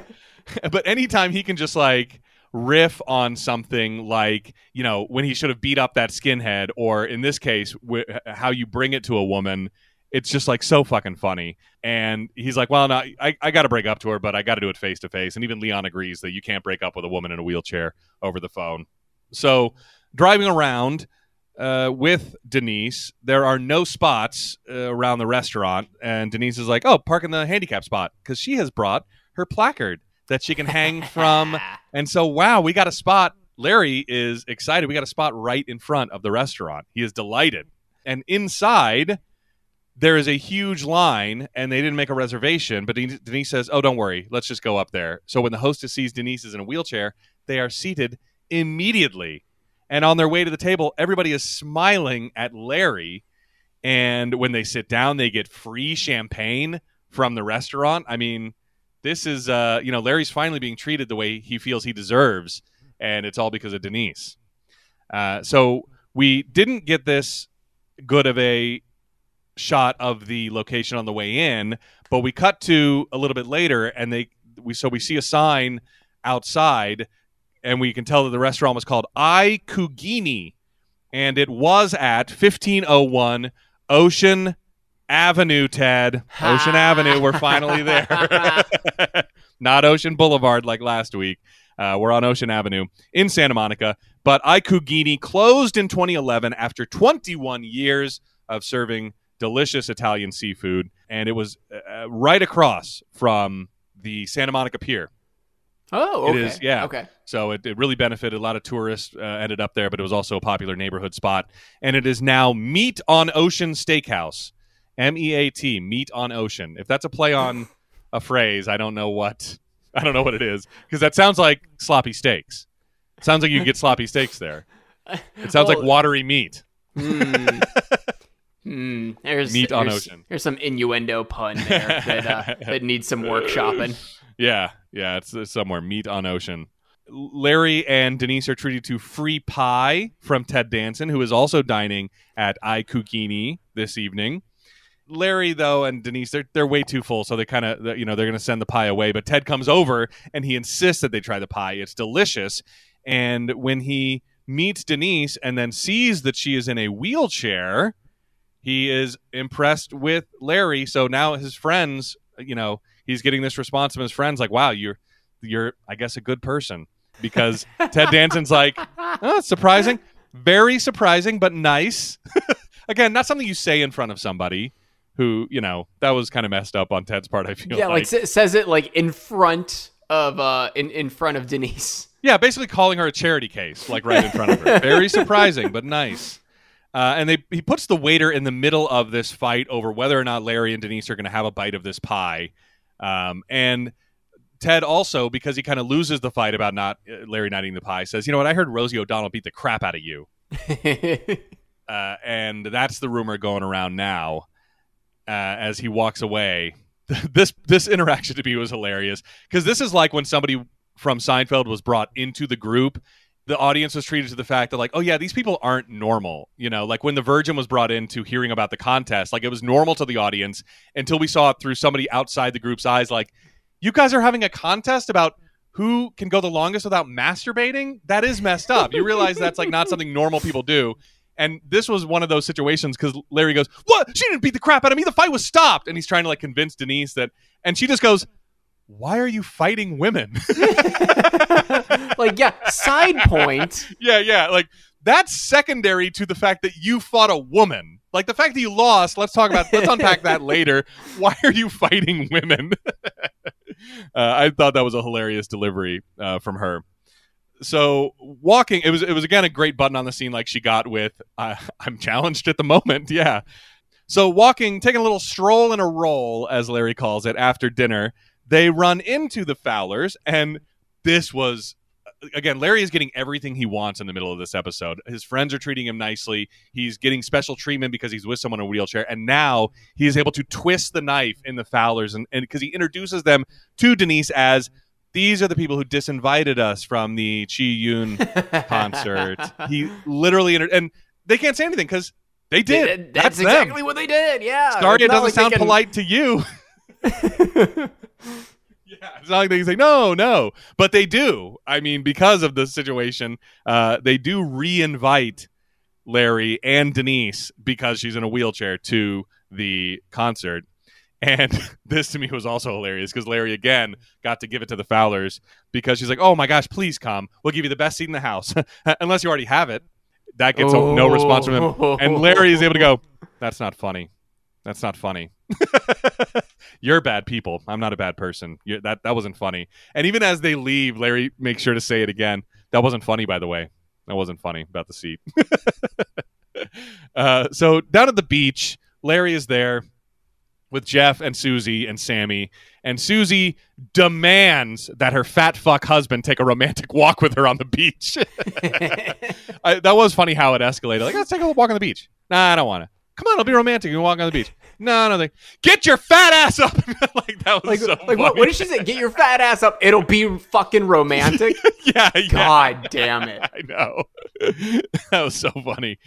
but anytime he can just like riff on something like you know when he should have beat up that skinhead, or in this case, wh- how you bring it to a woman. It's just like so fucking funny, and he's like, "Well, no, I, I got to break up to her, but I got to do it face to face." And even Leon agrees that you can't break up with a woman in a wheelchair over the phone. So driving around uh, with Denise, there are no spots uh, around the restaurant, and Denise is like, "Oh, park in the handicap spot," because she has brought her placard that she can hang from. And so, wow, we got a spot. Larry is excited. We got a spot right in front of the restaurant. He is delighted. And inside, there is a huge line, and they didn't make a reservation. But Denise says, "Oh, don't worry. Let's just go up there." So when the hostess sees Denise is in a wheelchair, they are seated immediately. And on their way to the table, everybody is smiling at Larry. And when they sit down, they get free champagne from the restaurant. I mean, this is uh, you know, Larry's finally being treated the way he feels he deserves, and it's all because of Denise. Uh, so we didn't get this good of a shot of the location on the way in, but we cut to a little bit later, and they we so we see a sign outside, and we can tell that the restaurant was called I Cugini, and it was at fifteen oh one Ocean Avenue. Ted, Ocean Avenue. We're finally there. Not Ocean Boulevard like last week. Uh, we're on Ocean Avenue in Santa Monica. But I Cugini closed in 2011 after 21 years of serving delicious Italian seafood, and it was uh, right across from the Santa Monica Pier. Oh, okay. It is, yeah. Okay. So it, it really benefited. A lot of tourists uh, ended up there, but it was also a popular neighborhood spot. And it is now Meat on Ocean Steakhouse. M E A T, Meat on Ocean. If that's a play on a phrase, I don't know what I don't know what it is because that sounds like sloppy steaks. It sounds like you get sloppy steaks there. It sounds Well- like watery meat. Hmm. Hmm. There's Meat on there's- ocean. There's some innuendo pun there that uh, that needs some workshopping. Yeah, yeah, it's, it's somewhere. Meat on Ocean. Larry and Denise are treated to free pie from Ted Danson, who is also dining at I Cugini this evening. Larry though and Denise they're they're way too full, so they kind of you know they're going to send the pie away. But Ted comes over and he insists that they try the pie. It's delicious, and when he meets Denise and then sees that she is in a wheelchair, he is impressed with Larry. So now his friends, you know, he's getting this response from his friends like, "Wow, you're you're I guess a good person." Because Ted Danson's like, oh, it's surprising, very surprising, but nice. Again, not something you say in front of somebody who, you know, that was kind of messed up on Ted's part. I feel Yeah, like, like says it like in front of uh in in front of Denise. yeah, basically calling her a charity case, like right in front of her. Very surprising, but nice. Uh, and they he puts the waiter in the middle of this fight over whether or not Larry and Denise are going to have a bite of this pie. Um, and Ted also, because he kind of loses the fight about not uh, Larry not eating the pie, says, "You know what? I heard Rosie O'Donnell beat the crap out of you." uh, and that's the rumor going around now. Uh, as he walks away, this this interaction to me was hilarious because this is like when somebody from Seinfeld was brought into the group. The audience was treated to the fact that like, oh yeah, these people aren't normal. You know, like when the Virgin was brought into hearing about the contest, like it was normal to the audience until we saw it through somebody outside the group's eyes. Like, you guys are having a contest about who can go the longest without masturbating. That is messed up. You realize that's like not something normal people do. And this was one of those situations because Larry goes, "What? She didn't beat the crap out of me. The fight was stopped." And he's trying to like convince Denise that, and she just goes, "Why are you fighting women?" like yeah, side point. yeah, yeah. Like that's secondary to the fact that you fought a woman. Like the fact that you lost. Let's talk about. Let's unpack that later. Why are you fighting women? uh, I thought that was a hilarious delivery uh, from her. So walking, it was it was again a great button on the scene, like she got with uh, "I'm challenged at the moment." Yeah. So walking, taking a little stroll and a roll, as Larry calls it, after dinner, they run into the Fowlers, and this was again, Larry is getting everything he wants in the middle of this episode. His friends are treating him nicely. He's getting special treatment because he's with someone in a wheelchair, and now he is able to twist the knife in the Fowlers, and because he introduces them to Denise as these are the people who disinvited us from the Chee-Yun concert. he literally inter- and they can't say anything because they did. That's, That's, exactly what they did. Yeah. Sorry, It's it not doesn't like sound can- polite to you. Yeah, it's not like they can say no, no, but they do. I mean, because of the situation, uh, they do re-invite Larry and Denise because she's in a wheelchair to the concert. And this to me was also hilarious because Larry again got to give it to the Fowlers because she's like, "Oh my gosh, please come. We'll give you the best seat in the house, unless you already have it." That gets no- no response from him, and Larry is able to go. That's not funny. That's not funny. You're bad people. I'm not a bad person. you that that wasn't funny. And even as they leave, Larry makes sure to say it again. That wasn't funny, by the way. That wasn't funny about the seat. uh, so down at the beach, Larry is there with Jeff and Susie and Sammy, and Susie demands that her fat fuck husband take a romantic walk with her on the beach. I, that was funny how it escalated. Like, let's take a walk on the beach. Nah, I don't want to. Come on, I'll be romantic. You walk on the beach. No, no, they get your fat ass up. like that was Like, so like funny. what, what did she say? Get your fat ass up. It'll be fucking romantic. yeah, yeah. God damn it. I know. that was so funny.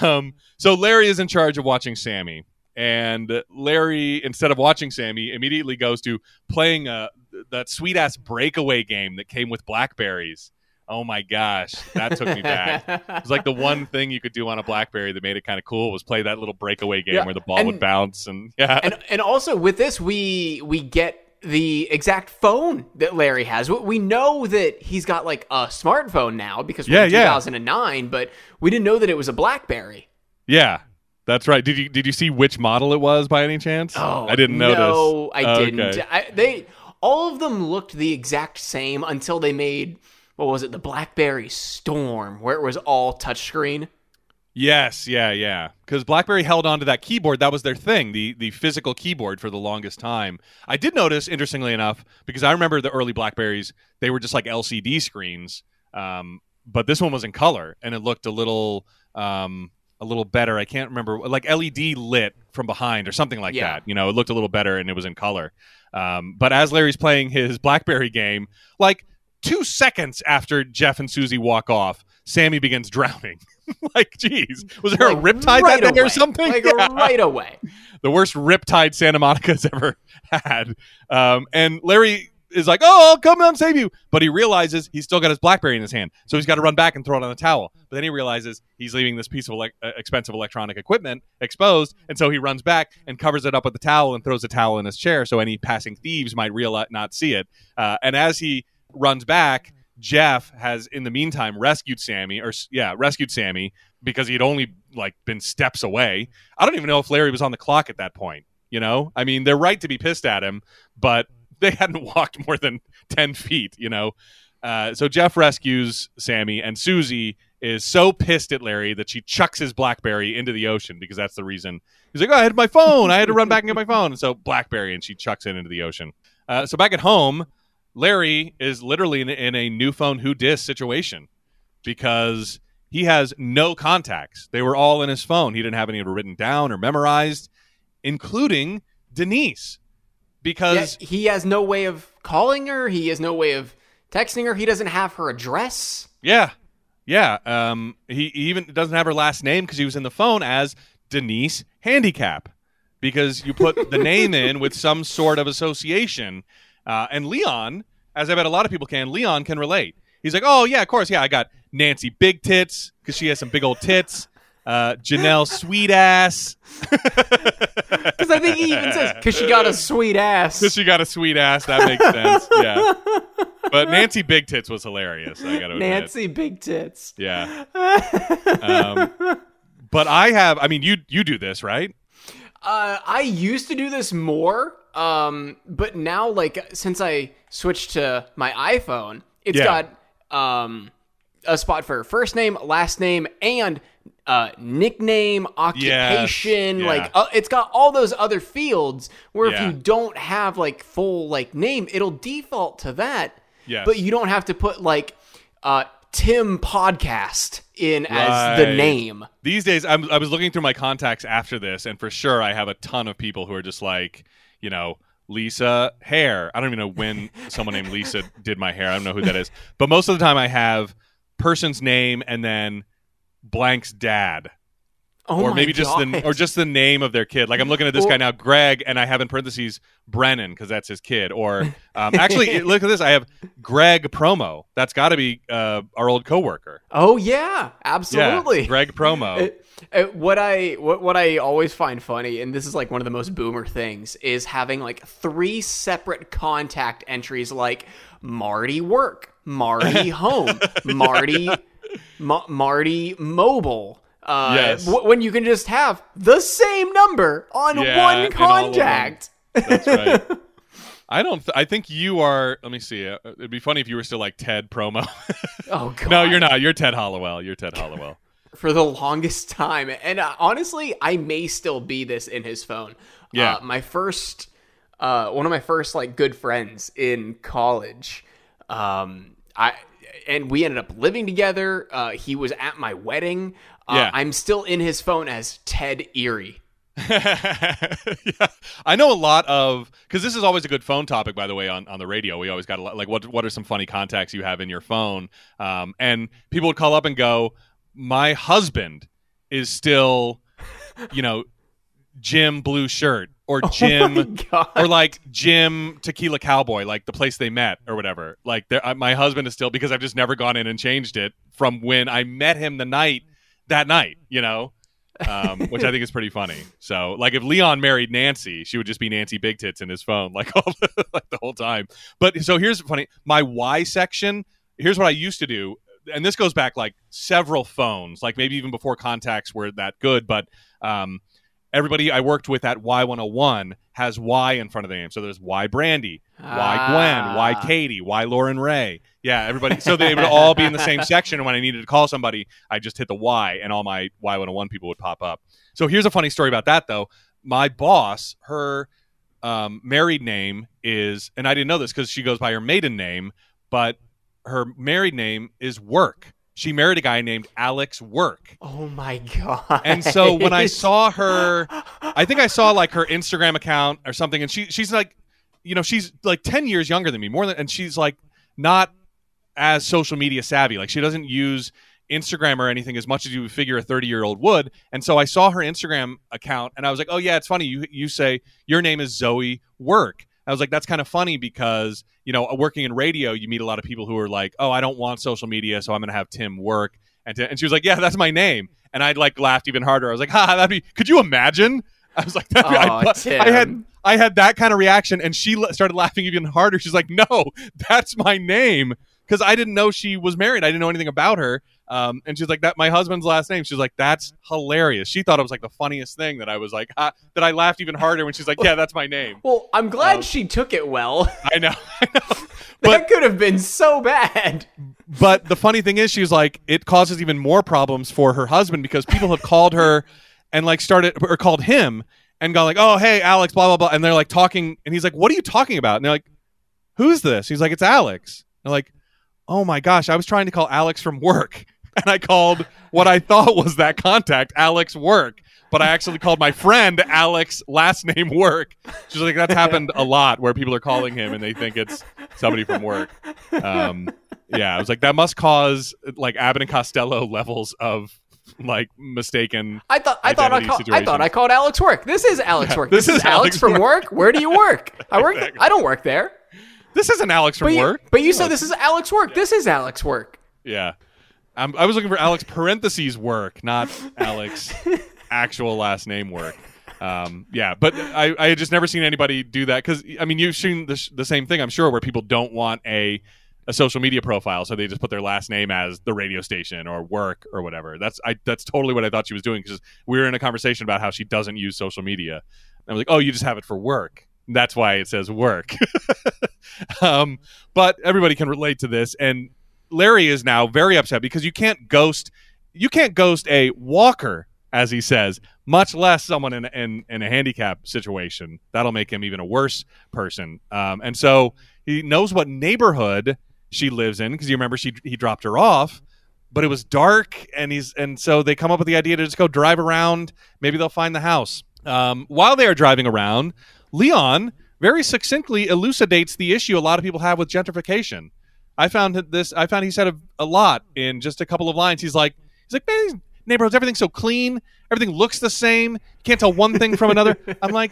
Um, so Larry is in charge of watching Sammy, and Larry, instead of watching Sammy, immediately goes to playing uh, that sweet ass breakaway game that came with Blackberries. Oh my gosh, that took me back. It was like the one thing you could do on a BlackBerry that made it kind of cool was play that little breakaway game Yeah, where the ball and- would bounce and yeah, and and also with this we we get the exact phone that Larry has. We- know that he's got like a smartphone now because we're Yeah, in yeah. 2009, but we didn't know that it was a BlackBerry. yeah. That's right. Did you did you see which model it was by any chance? Oh, I didn't notice. No, I Okay. didn't. I, they all of them looked the exact same until they made what was it, the BlackBerry Storm, where it was all touchscreen. Yes, yeah, yeah. Because BlackBerry held on to that keyboard. That was their thing, the the physical keyboard for the longest time. I did notice, interestingly enough, because I remember the early Blackberries, they were just like LCD screens. Um, but this one was in color, and it looked a little um, a little better. I can't remember, like LED lit from behind or something like Yeah. that. You know, it looked a little better, and it was in color. Um, but as Larry's playing his BlackBerry game, like two seconds after Jeff and Susie walk off, Sammy begins drowning. like, geez, was there Like, a riptide right that day or something? Like Yeah. right away. The worst riptide Santa Monica's ever had. Um, and Larry is like, "Oh, I'll come and save you," but he realizes he's still got his BlackBerry in his hand, so he's got to run back and throw it on the towel. But then he realizes he's leaving this piece of elec uh, expensive electronic equipment exposed, and so he runs back and covers it up with the towel and throws the towel in his chair, so any passing thieves might realize not see it. Uh, and as he runs back, Jeff has in the meantime rescued Sammy, or yeah, rescued Sammy because he had only like been steps away. I don't even know if Larry was on the clock at that point. You know, I mean, they're right to be pissed at him, but they hadn't walked more than ten feet. You know, uh, so Jeff rescues Sammy, and Susie is so pissed at Larry that she chucks his BlackBerry into the ocean because that's the reason. He's like, "Oh, I had my phone. I had to run back and get my phone." And so BlackBerry, and she chucks it into the ocean. Uh, so back at home, Larry is literally in, in a new phone who dis situation because he has no contacts. They were all in his phone. He didn't have any written down or memorized, including Denise. Because Yeah, he has no way of calling her. He has no way of texting her. He doesn't have her address. yeah, yeah, um, he, he even doesn't have her last name because he was in the phone as Denise Handicap because you put the name in with some sort of association. Uh, and Leon, as I bet a lot of people can, Leon can relate. He's like, oh yeah, of course, yeah, I got Nancy Big Tits because she has some big old tits. Uh, Janelle Sweet Ass Because I think he even says, because she got a sweet ass. because she got a sweet ass. That makes sense. Yeah, but Nancy Big Tits was hilarious. I got to admit. Nancy Big Tits. Yeah. um, but I have. I mean, you you do this right? Uh, I used to do this more, um, but now, like, since I switched to my iPhone, it's Yeah. got um, a spot for first name, last name, and uh, nickname, occupation. yeah. Like, uh, it's got all those other fields where Yeah. if you don't have like full like name, it'll default to that. Yes. But you don't have to put like uh, Tim Podcast in as the name. These days, I'm, I was looking through my contacts after this, and for sure, I have a ton of people who are just like, you know, Lisa hair. I don't even know when someone named Lisa did my hair. I don't know who that is. But most of the time, I have person's name and then blank's dad. Oh or maybe just the God. or just the name of their kid. Like I'm looking at this Well- guy now, Greg, and I have in parentheses Brennan because that's his kid. Or um, actually, look at this. I have Greg Promo. That's got to be uh, our old coworker. Oh yeah, absolutely. Yeah, Greg Promo. It- it- what I what, what I always find funny, and this is like one of the most boomer things, is having like three separate contact entries, like Marty work, Marty home, Marty, Ma- Marty mobile. Uh, Yes. w- when you can just have the same number on Yeah, one in all of them. contact. That's right. I don't. Th- I think you are. Let me see. Uh, it'd be funny if you were still like Ted Promo. Oh god. no, you're not. You're Ted Hollowell. You're Ted Hollowell. for the longest time. And uh, honestly, I may still be this in his phone. Yeah. Uh, my first, uh, one of my first like good friends in college. Um, I and we ended up living together. Uh, he was at my wedding. Uh, Yeah. I'm still in his phone as Ted Erie. yeah. I know a lot of because this is always a good phone topic, by the way, on, on the radio. We always got a lot, like what what are some funny contacts you have in your phone? Um, and people would call up and go, "My husband is still, you know, Jim Blue Shirt or Jim." Oh or like Jim Tequila Cowboy, like the place they met or whatever. Like there, uh, my husband is still because I've just never gone in and changed it from when I met him the night that night, you know, um, which I think is pretty funny. So like if Leon married Nancy, she would just be Nancy Big Tits in his phone like all the, like the whole time. But so here's funny, my Y section. Here's what I used to do. And this goes back like several phones, like maybe even before contacts were that good. But um, everybody I worked with at Y101 has Y in front of their name. So there's Y Brandy, Y Gwen, Y Ah. Katie, Y Lauren Ray. Yeah, everybody. So they would all be in the same section. And when I needed to call somebody, I just hit the Y and all my Y101 people would pop up. So here's a funny story about that, though. My boss, her um, married name is, and I didn't know this because she goes by her maiden name, but her married name is Work. She married a guy named Alex Work. Oh my god! And so when I saw her, I think I saw like her Instagram account or something, and she she's like, you know, she's like ten years younger than me, more than, and she's like not as social media savvy. Like she doesn't use Instagram or anything as much as you would figure a thirty year old would. And so I saw her Instagram account, and I was like, oh yeah, it's funny. You you say your name is Zoe Work. I was like, that's kind of funny because you know, working in radio, you meet a lot of people who are like, oh, I don't want social media, so I'm going to have Tim work. And, and she was like, yeah, that's my name. And I like laughed even harder. I was like, ha, that'd be. Could you imagine? I was like, that'd be, Aw, I, Tim. I had I had that kind of reaction, and she l- started laughing even harder. She's like, no, that's my name because I didn't know she was married. I didn't know anything about her. Um, and she's like, that my husband's last name. She's like, that's hilarious. She thought it was like the funniest thing that I was like, ha, that I laughed even harder when she's like, yeah, that's my name. well, I'm glad Um, she took it well. I know, I know. that could have been so bad. but the funny thing is, she's like, it causes even more problems for her husband because people have called her and like started or called him and gone like, oh hey Alex, blah blah blah, and they're like talking, and he's like, what are you talking about? And they're like, who's this? He's like, it's Alex. They're like, oh my gosh, I was trying to call Alex from work, and I called what I thought was that contact, Alex Work. But I actually called my friend Alex last name Work. She's like, that's happened a lot where people are calling him and they think it's somebody from work. Um, yeah, I was like, that must cause like Abbott and Costello levels of like mistaken. I thought I thought I, call, I thought I called Alex work. This is Alex Yeah, work. this This, is is Alex, from work. work. Where do you work? I work. Exactly. I don't work there. This isn't Alex from But you, work. but you said this is Alex work. This is Alex work. Yeah, um, I was looking for Alex parentheses work, not Alex actual last name work. Um, yeah, but I, I had just never seen anybody do that because I mean you've seen the, the same thing I'm sure where people don't want a a social media profile so they just put their last name as the radio station or work or whatever. That's I that's totally what I thought she was doing because we were in a conversation about how she doesn't use social media. And I was like, oh, you just have it for work. That's why it says work. um, but everybody can relate to this, and Larry is now very upset because you can't ghost you can't ghost a walker, as he says, much less someone in in, in a handicap situation. That'll make him even a worse person. Um, and so he knows what neighborhood she lives in because you remember she he dropped her off, but it was dark, and he's and so they come up with the idea to just go drive around. Maybe they'll find the house. Um, while they are driving around, Leon very succinctly elucidates the issue a lot of people have with gentrification. I found that this. I found he said a, a lot in just a couple of lines. He's like, he's like, man, these neighborhoods, everything's so clean, everything looks the same. You can't tell one thing from another. I'm like,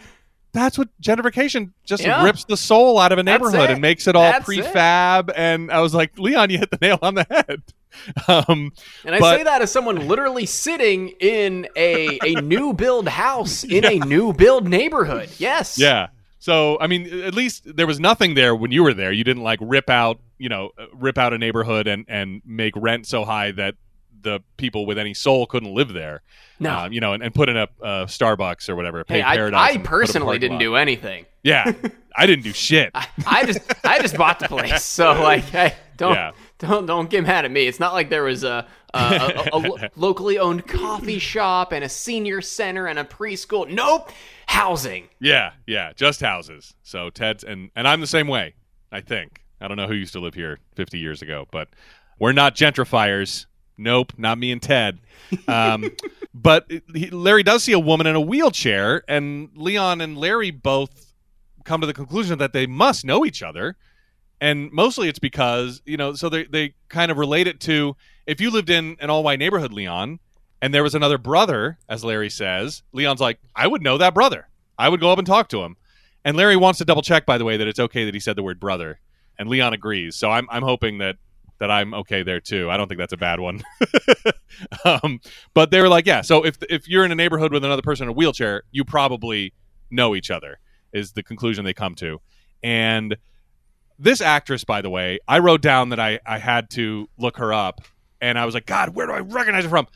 that's what gentrification just Yeah. rips the soul out of a neighborhood and makes it all That's it. prefab. And I was like, Leon, you hit the nail on the head. Um, And I But- say that as someone literally sitting in a a new build house in a new build neighborhood. Yes. Yeah. So I mean, at least there was nothing there when you were there. You didn't like rip out, you know, uh, rip out a neighborhood and and make rent so high that the people with any soul couldn't live there. No. Um, you know, and, and put in a, a Starbucks or whatever. Pay Hey, I, Paradise I a personally didn't lot. do anything. Yeah, I didn't do shit. I just I just bought the place. So like, hey, don't Yeah. don't don't get mad at me. It's not like there was a a, a, a lo- locally owned coffee shop and a senior center and a preschool. Nope, housing. Yeah, yeah, just houses. So Ted's and and I'm the same way. I think I don't know who used to live here 50 years ago, but we're not gentrifiers. Nope, not me and Ted. Um, but he, Larry does see a woman in a wheelchair, and Leon and Larry both come to the conclusion that they must know each other. And mostly it's because, you know, so they, they kind of relate it to if you lived in an all white neighborhood, Leon, and there was another brother, as Larry says, Leon's like, I would know that brother. I would go up and talk to him. And Larry wants to double check, by the way, that it's okay that he said the word brother. And Leon agrees. So I'm, I'm hoping that that I'm okay there too. I don't think that's a bad one. um, but they were like, yeah. So if if you're in a neighborhood with another person in a wheelchair, you probably know each other. Is the conclusion they come to. And this actress, by the way, I wrote down that I I had to look her up, and I was like, God, where do I recognize her from?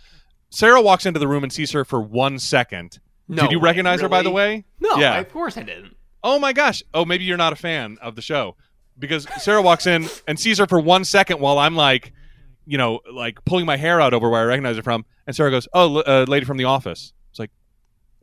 Sarah walks into the room and sees her for one second. No Did you way, recognize her, by the way? No, Yeah. of course I didn't. Oh my gosh. Oh, maybe you're not a fan of the show because Sarah walks in and sees her for one second while I'm like, you know, like pulling my hair out over where I recognize her from, and Sarah goes, "Oh, uh, lady from the office." It's like,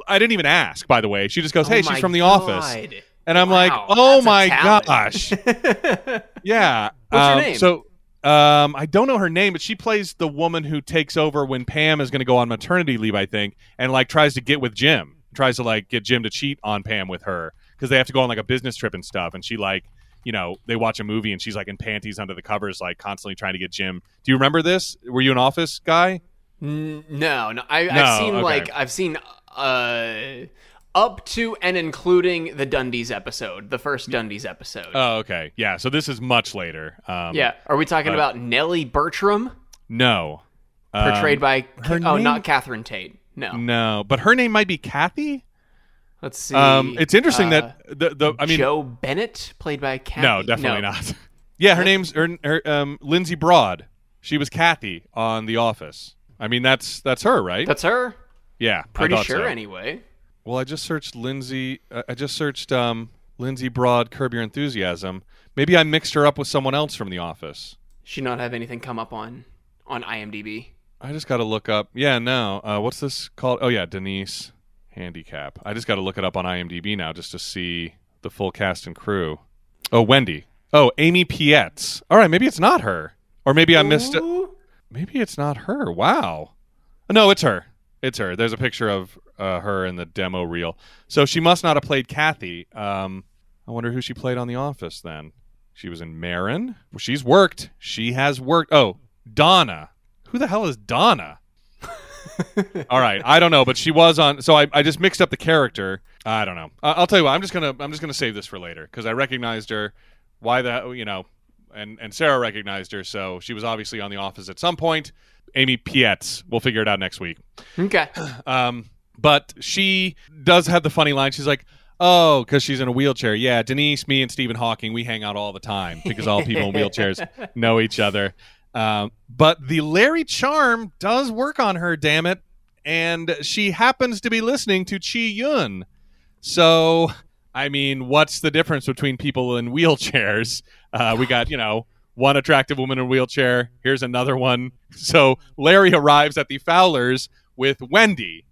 I didn't even ask. By the way, she just goes, "Hey, Oh she's from the God. office," and I'm like, "Oh my gosh, yeah." What's her Um, name? So. Um, I don't know her name, but she plays the woman who takes over when Pam is going to go on maternity leave, I think, and like tries to get with Jim, tries to like get Jim to cheat on Pam with her because they have to go on like a business trip and stuff. And she like, you know, they watch a movie and she's like in panties under the covers, like constantly trying to get Jim. Do you remember this? Were you an office guy? No, no. I, No, I've seen okay. like I've seen uh up to and including the Dundies episode, the first Dundies episode. Oh, okay, yeah. So this is much later. Um, yeah, are we talking uh, about Nellie Bertram, no, portrayed Um, by her oh, name- not Catherine Tate? No, no, but her name might be Kathy. Let's see. Um, it's interesting Uh, that the the I mean, Jo Bennett, played by Kathy. No, definitely not. Yeah, her name's her, her um, Lindsey Broad. She was Kathy on The Office. I mean, that's that's her, right? That's her. yeah, Pretty sure, so. anyway. Well, I just searched Lindsey. Uh, I just searched um, Lindsey Broad, Curb Your Enthusiasm. Maybe I mixed her up with someone else from The Office. She not have anything come up on on IMDb. I just got to look up. Yeah, no. Uh, what's this called? Oh yeah, Denise Handicap. I just got to look it up on IMDb now just to see the full cast and crew. Oh, Wendy. Oh, Amy Pietz. All right, maybe it's not her, or maybe I missed. it. Maybe it's not her. Wow. No, it's her. It's her. There's a picture of uh, her in the demo reel. So she must not have played Kathy. Um, I wonder who she played on The Office then. She was in Marin. Well, she's worked. She has worked. Oh, Donna. Who the hell is Donna? All right, I don't know, but she was on. So I, I just mixed up the character. I don't know. I, I'll tell you what. I'm just gonna I'm just gonna save this for later because I recognized her. Why the you know, and and Sarah recognized her, so she was obviously on The Office at some point. Amy Pietz. We'll figure it out next week. Okay. Um, but she does have the funny line. She's like, "Oh, because she's in a wheelchair." Yeah, Denise, me, and Stephen Hawking, we hang out all the time because all people in wheelchairs know each other. Um, but the Larry charm does work on her. Damn it! And she happens to be listening to Chee-Yun. So, I mean, what's the difference between people in wheelchairs? Uh, we got you know one attractive woman in a wheelchair. Here's another one. So Larry arrives at the Fowlers with Wendy,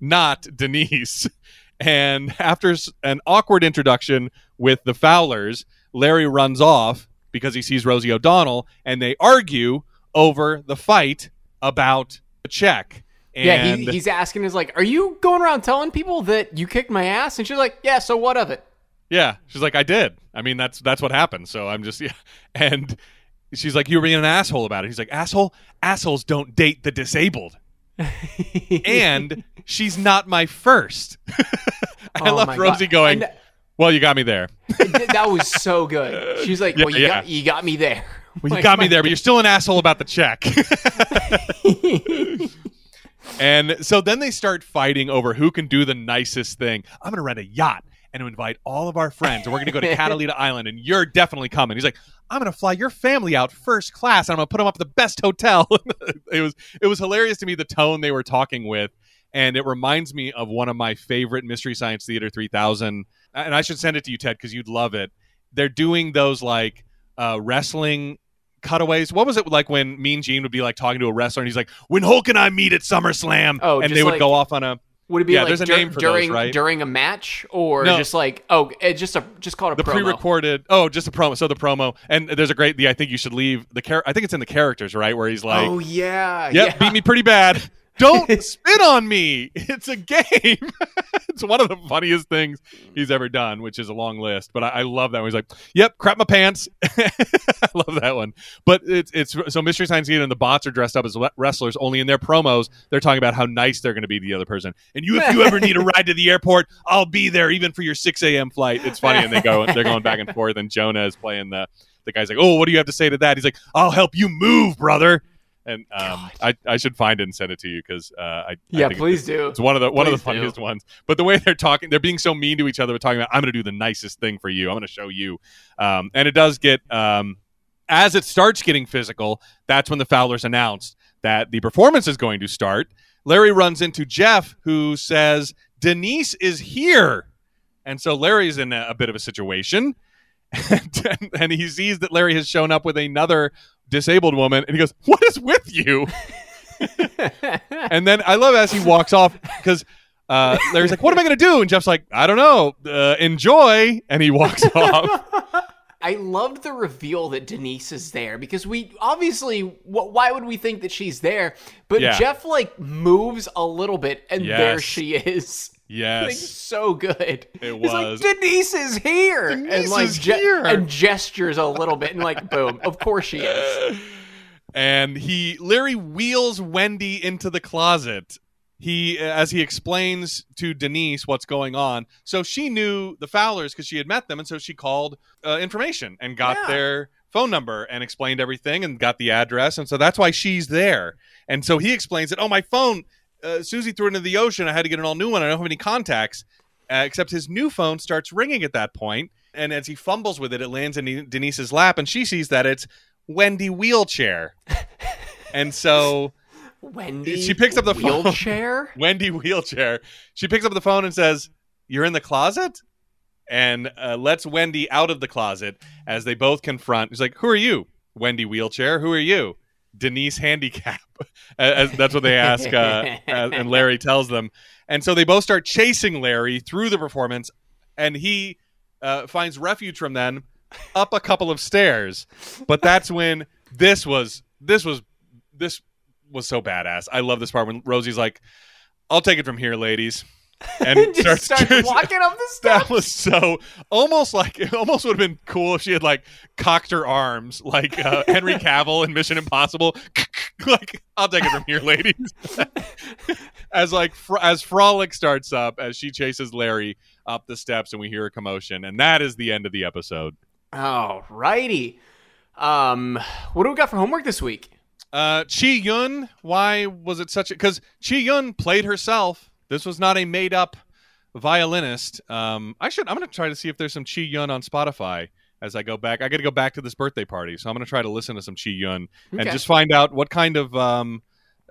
not Denise. And after an awkward introduction with the Fowlers, Larry runs off because he sees Rosie O'Donnell, and they argue over the fight about the check. And yeah, he, he's asking, is like, are you going around telling people that you kicked my ass? And she's like, yeah, so what of it? Yeah, she's like, I did. I mean, that's that's what happened. So I'm just yeah. And she's like, you were being an asshole about it. He's like, asshole. Assholes don't date the disabled. and she's not my first. I Oh love Rosie God. going. And Well, you got me there. that was so good. She's like, Yeah, well, you, yeah. got, you got me there. Well, you Like, got me there, but you're still an asshole about the check. and so then they start fighting over who can do the nicest thing. I'm going to rent a yacht and invite all of our friends, and we're going to go to Catalina Island, and you're definitely coming. He's like, I'm going to fly your family out first class, and I'm going to put them up at the best hotel. it was it was hilarious to me the tone they were talking with, and it reminds me of one of my favorite Mystery Science Theater 3000. And I should send it to you, Ted, because you'd love it. They're doing those like uh, wrestling cutaways. What was it like when Mean Gene would be like talking to a wrestler and he's like, "When Hulk and I meet at SummerSlam," Oh, and they would like- go off on a Would it be Yeah, like there's a dur- name for those, during right? during a match or No. just like oh, just it's just a just call it the pre-recorded. Oh, just a promo. Just just a just call it a the promo. pre-recorded. Oh, just a promo. So the promo, and there's a great. The I think you should leave the char- I think it's in the characters, right? Where he's like, oh yeah, "Yep, yeah. beat me pretty bad. Don't spit on me. It's a game." it's one of the funniest things he's ever done, which is a long list. But I, I love that one. He's like, "Yep, crap my pants." I love that one. But it's it's so Mystery Science Theater and the bots are dressed up as wrestlers. Only in their promos, they're talking about how nice they're going to be to the other person. And you, if you ever need a ride to the airport, I'll be there, even for your six a.m. flight. It's funny, and they go they're going back and forth. And Jonah is playing the the guy's like, "Oh, what do you have to say to that?" He's like, "I'll help you move, brother." And um, I, I should find it and send it to you because uh, I I yeah, think please it's, do. it's one of the one of the Please do. funniest ones. But the way they're talking, they're being so mean to each other. We're talking about, I'm going to do the nicest thing for you. I'm going to show you. Um, and it does get um, as it starts getting physical. That's when the Fowlers announced that the performance is going to start. Larry runs into Jeff, who says Denise is here, and so Larry's in a, a bit of a situation. And, and he sees that Larry has shown up with another disabled woman, and he goes, "What is with you?" and then I love as he walks off because uh, Larry's like, "What am I going to do?" And Jeff's like, "I don't know. Uh, enjoy." And he walks off. I loved the reveal that Denise is there because we obviously, wh- why would we think that she's there? But Yeah. Jeff like moves a little bit, and there she is. Like, Yes, so good. It was. like Denise is here, and like ge- here. and gestures a little bit, and like boom, of course she is. and he Larry wheels Wendy into the closet. He as he explains to Denise what's going on. So she knew the Fowlers because she had met them, and so she called uh, information and got Yeah. their phone number and explained everything and got the address, and so that's why she's there. And so he explains it. Oh, my phone. Uh, Susie threw it into the ocean. I had to get an all new one. I don't have any contacts. Uh, except his new phone starts ringing at that point, and as he fumbles with it, it lands in Denise's lap, and she sees that it's Wendy wheelchair. and so Wendy, She picks up the phone. wheelchair. Wendy wheelchair, she picks up the phone and says, "You're in the closet," and uh, lets Wendy out of the closet as they both confront. He's like, "Who are you?" Wendy wheelchair. Who are you? Denise handicap. As, that's what they ask, uh, and Larry tells them. And so they both start chasing Larry through the performance, and he uh, finds refuge from them up a couple of stairs. But that's when this was this was this was so badass. I love this part when Rosie's like, "I'll take it from here, ladies," and starts start walking up the steps. that was so almost like it almost would have been cool if she had like cocked her arms like uh, Henry Cavill in Mission Impossible. like I'll take it from here, ladies. as like fr- as Frolic starts up as she chases Larry up the steps and we hear a commotion and that is the end of the episode. All righty. Um, what do we got for homework this week? Uh, Chee-Yun, why was it such a? Because Chee-Yun played herself. This was not a made up violinist. Um, I should. I'm going to try to see if there's some Chee-Yun on Spotify as I go back. I got to go back to this birthday party, so I'm going to try to listen to some Chee-Yun and Okay. just find out what kind of um,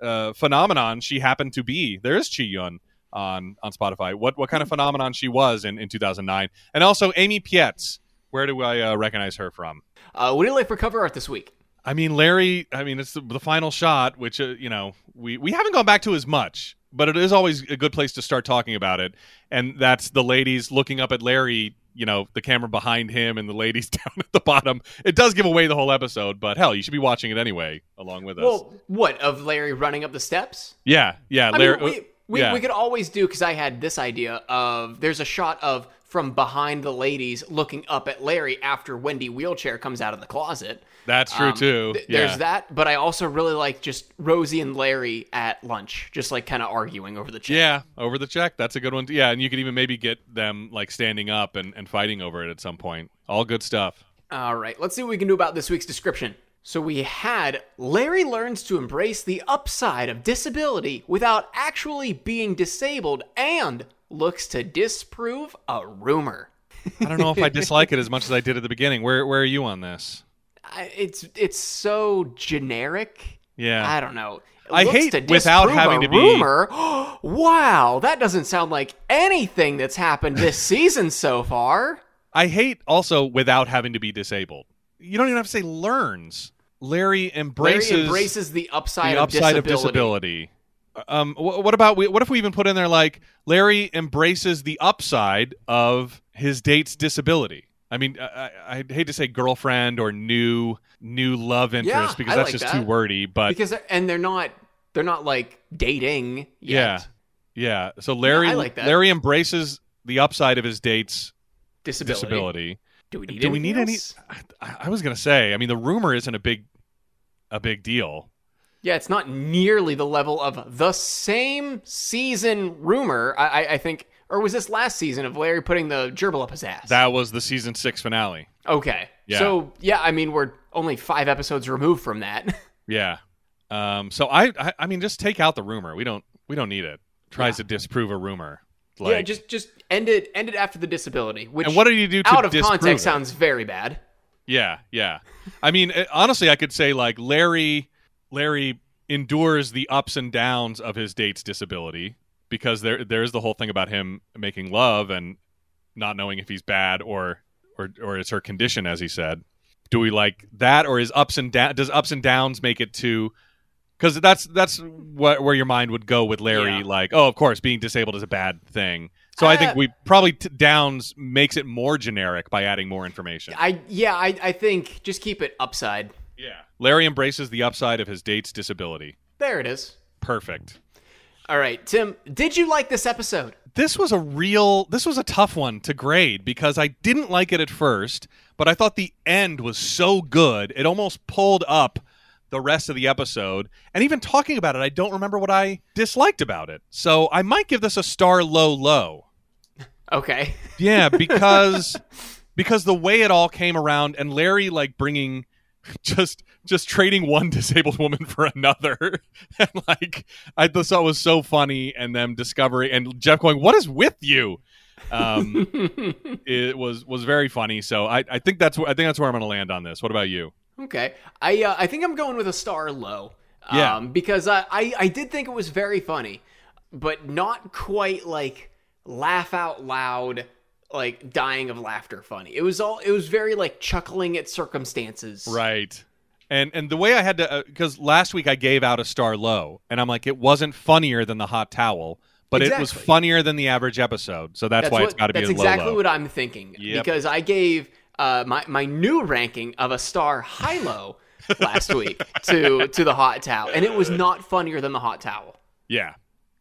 uh, phenomenon she happened to be. There is Chee-Yun on on Spotify. What what kind of phenomenon she was in in 2009, and also Amy Pietz. Where do I uh, recognize her from? Uh, what do you like for cover art this week? I mean, Larry. I mean, it's the, the final shot, which uh, you know we we haven't gone back to as much, but it is always a good place to start talking about it. And that's the ladies looking up at Larry. You know, the camera behind him and the ladies down at the bottom. It does give away the whole episode, but hell, you should be watching it anyway along with us. Well, what of Larry running up the steps? yeah, yeah, I Larry. mean, we, we, yeah. we could always do because I had this idea of there's a shot of from behind the ladies looking up at Larry after Wendy wheelchair comes out of the closet. that's true Um, too. th- yeah. There's that, but I also really like just Rosie and Larry at lunch, just like kind of arguing over the check. Yeah, over the check. That's a good one. Yeah, and you could even maybe get them like standing up and, and fighting over it at some point. All good stuff. All right, let's see what we can do about this week's description. So we had Larry learns to embrace the upside of disability without actually being disabled and looks to disprove a rumor. I don't know if I dislike it as much as I did at the beginning. Where where are you on this? I- It's it's so generic. Yeah. I don't know. I hate to without having to be- rumor. wow, that doesn't sound like anything that's happened this season so far. I hate also without having to be disabled. You don't even have to say learns. Larry embraces, Larry embraces the upside, the upside of, of disability. Um, wh- what about we, what if we even put in there like Larry embraces the upside of his date's disability? I mean, I, I, hate to say girlfriend or new new love interest Yeah, because I that's like just that. too wordy. But because and they're not they're not like dating yeah, yet. yeah. So Larry I like that. Larry embraces the upside of his date's Disability. disability. Do we need Do we need any? I, I was gonna say. I mean, the rumor isn't a big a big deal. Yeah, it's not nearly the level of the same season rumor. I, I, I think, or was this last season of Larry putting the gerbil up his ass? That was the season six finale. okay. Yeah. So yeah, I mean, we're only five episodes removed from that. Yeah. Um. So I, I, I mean, just take out the rumor. We don't, we don't need it. Tries to disprove a rumor. Like, yeah, just just end it end it after the disability. Which and what did you do to out of context it? sounds very bad. Yeah, yeah. I mean, it- honestly, I could say like Larry, Larry endures the ups and downs of his date's disability because there, there's the whole thing about him making love and not knowing if he's bad or, or, or it's her condition, as he said. Do we like that, or is ups and down? Does ups and downs make it to? Because that's that's what, where your mind would go with Larry. Yeah. Like, oh, of course, being disabled is a bad thing. So I think Uh, we probably t- downs makes it more generic by adding more information. I yeah, I I think just keep it upside. Yeah. Larry embraces the upside of his date's disability. There it is. Perfect. All right, Tim, did you like this episode? This was a real this was a tough one to grade because I didn't like it at first, but I thought the end was so good. It almost pulled up the rest of the episode. And even talking about it, I don't remember what I disliked about it. So I might give this a star low low. Okay. Yeah, because because the way it all came around and Larry like bringing just just trading one disabled woman for another. And like I just thought it was so funny and them discovering and Jeff going what is with you? Um it was was very funny. So I, I think that's I think that's where I'm gonna land on this. What about you? Okay, I uh, I think I'm going with a star low. Um, Yeah. because I, I I did think it was very funny, but not quite like laugh out loud, like dying of laughter funny. It was all it was very like chuckling at circumstances. right and and the way I had to because last week I gave out a star low and I'm like it wasn't funnier than the hot towel but it was funnier than the average episode so that's, why what, it's got to be That's a exactly low what I'm thinking. Yep. Because I gave uh, my my new ranking of a star high low last week to to the hot towel, and it was not funnier than the hot towel. Yeah,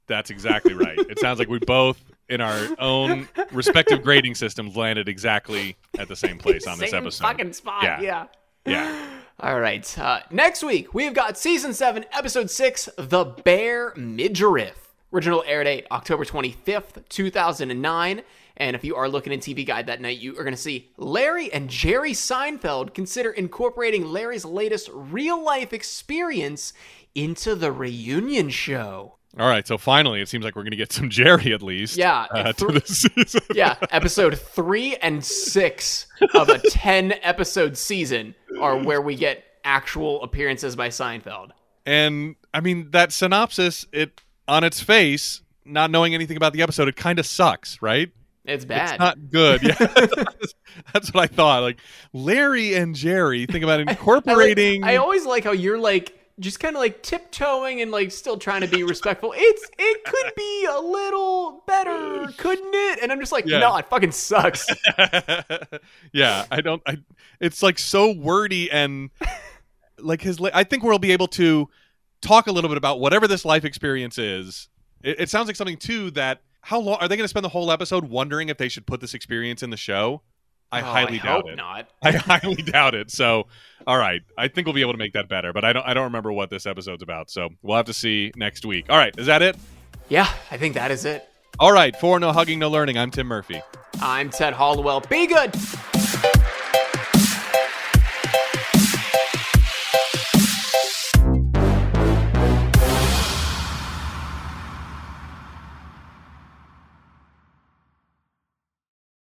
that's exactly right. it sounds like we both, in our own respective grading systems, landed exactly at the same place on this Same episode. fucking spot. Yeah. yeah. Yeah. All right. Uh, next week, we've got season seven, episode six, The Bare Midriff. Original air date October 25th, 2009. And if you are looking in TV Guide that night, you are going to see Larry and Jerry Seinfeld consider incorporating Larry's latest real life experience into the reunion show. All right. So finally, it seems like we're going to get some Jerry at least. Yeah, Uh, to thr- this season. Yeah, episode three and six of a 10 episode season are where we get actual appearances by Seinfeld. And I mean, that synopsis, it on its face, not knowing anything about the episode, it kind of sucks, right? It's bad. It's not good. Yeah. That's what I thought. Like Larry and Jerry, think about I, like- incorporating. I always like how you're like just kind of like tiptoeing and like still trying to be respectful. It's it could be a little better, couldn't it? And I'm just like, Yeah. no, it fucking sucks. yeah, I don't. I, it's like so wordy and like his. I think we'll be able to talk a little bit about whatever this life experience is. It, it sounds like something too that. How long are they going to spend the whole episode wondering if they should put this experience in the show? I Oh, highly I doubt hope it. not. I highly doubt it. So, all right, I think we'll be able to make that better, but I don't. I don't remember what this episode's about. So we'll have to see next week. All right, is that it? Yeah, I think that is it. All right, for no hugging, no learning. I'm Tim Murphy. I'm Ted Hollowell. Be good.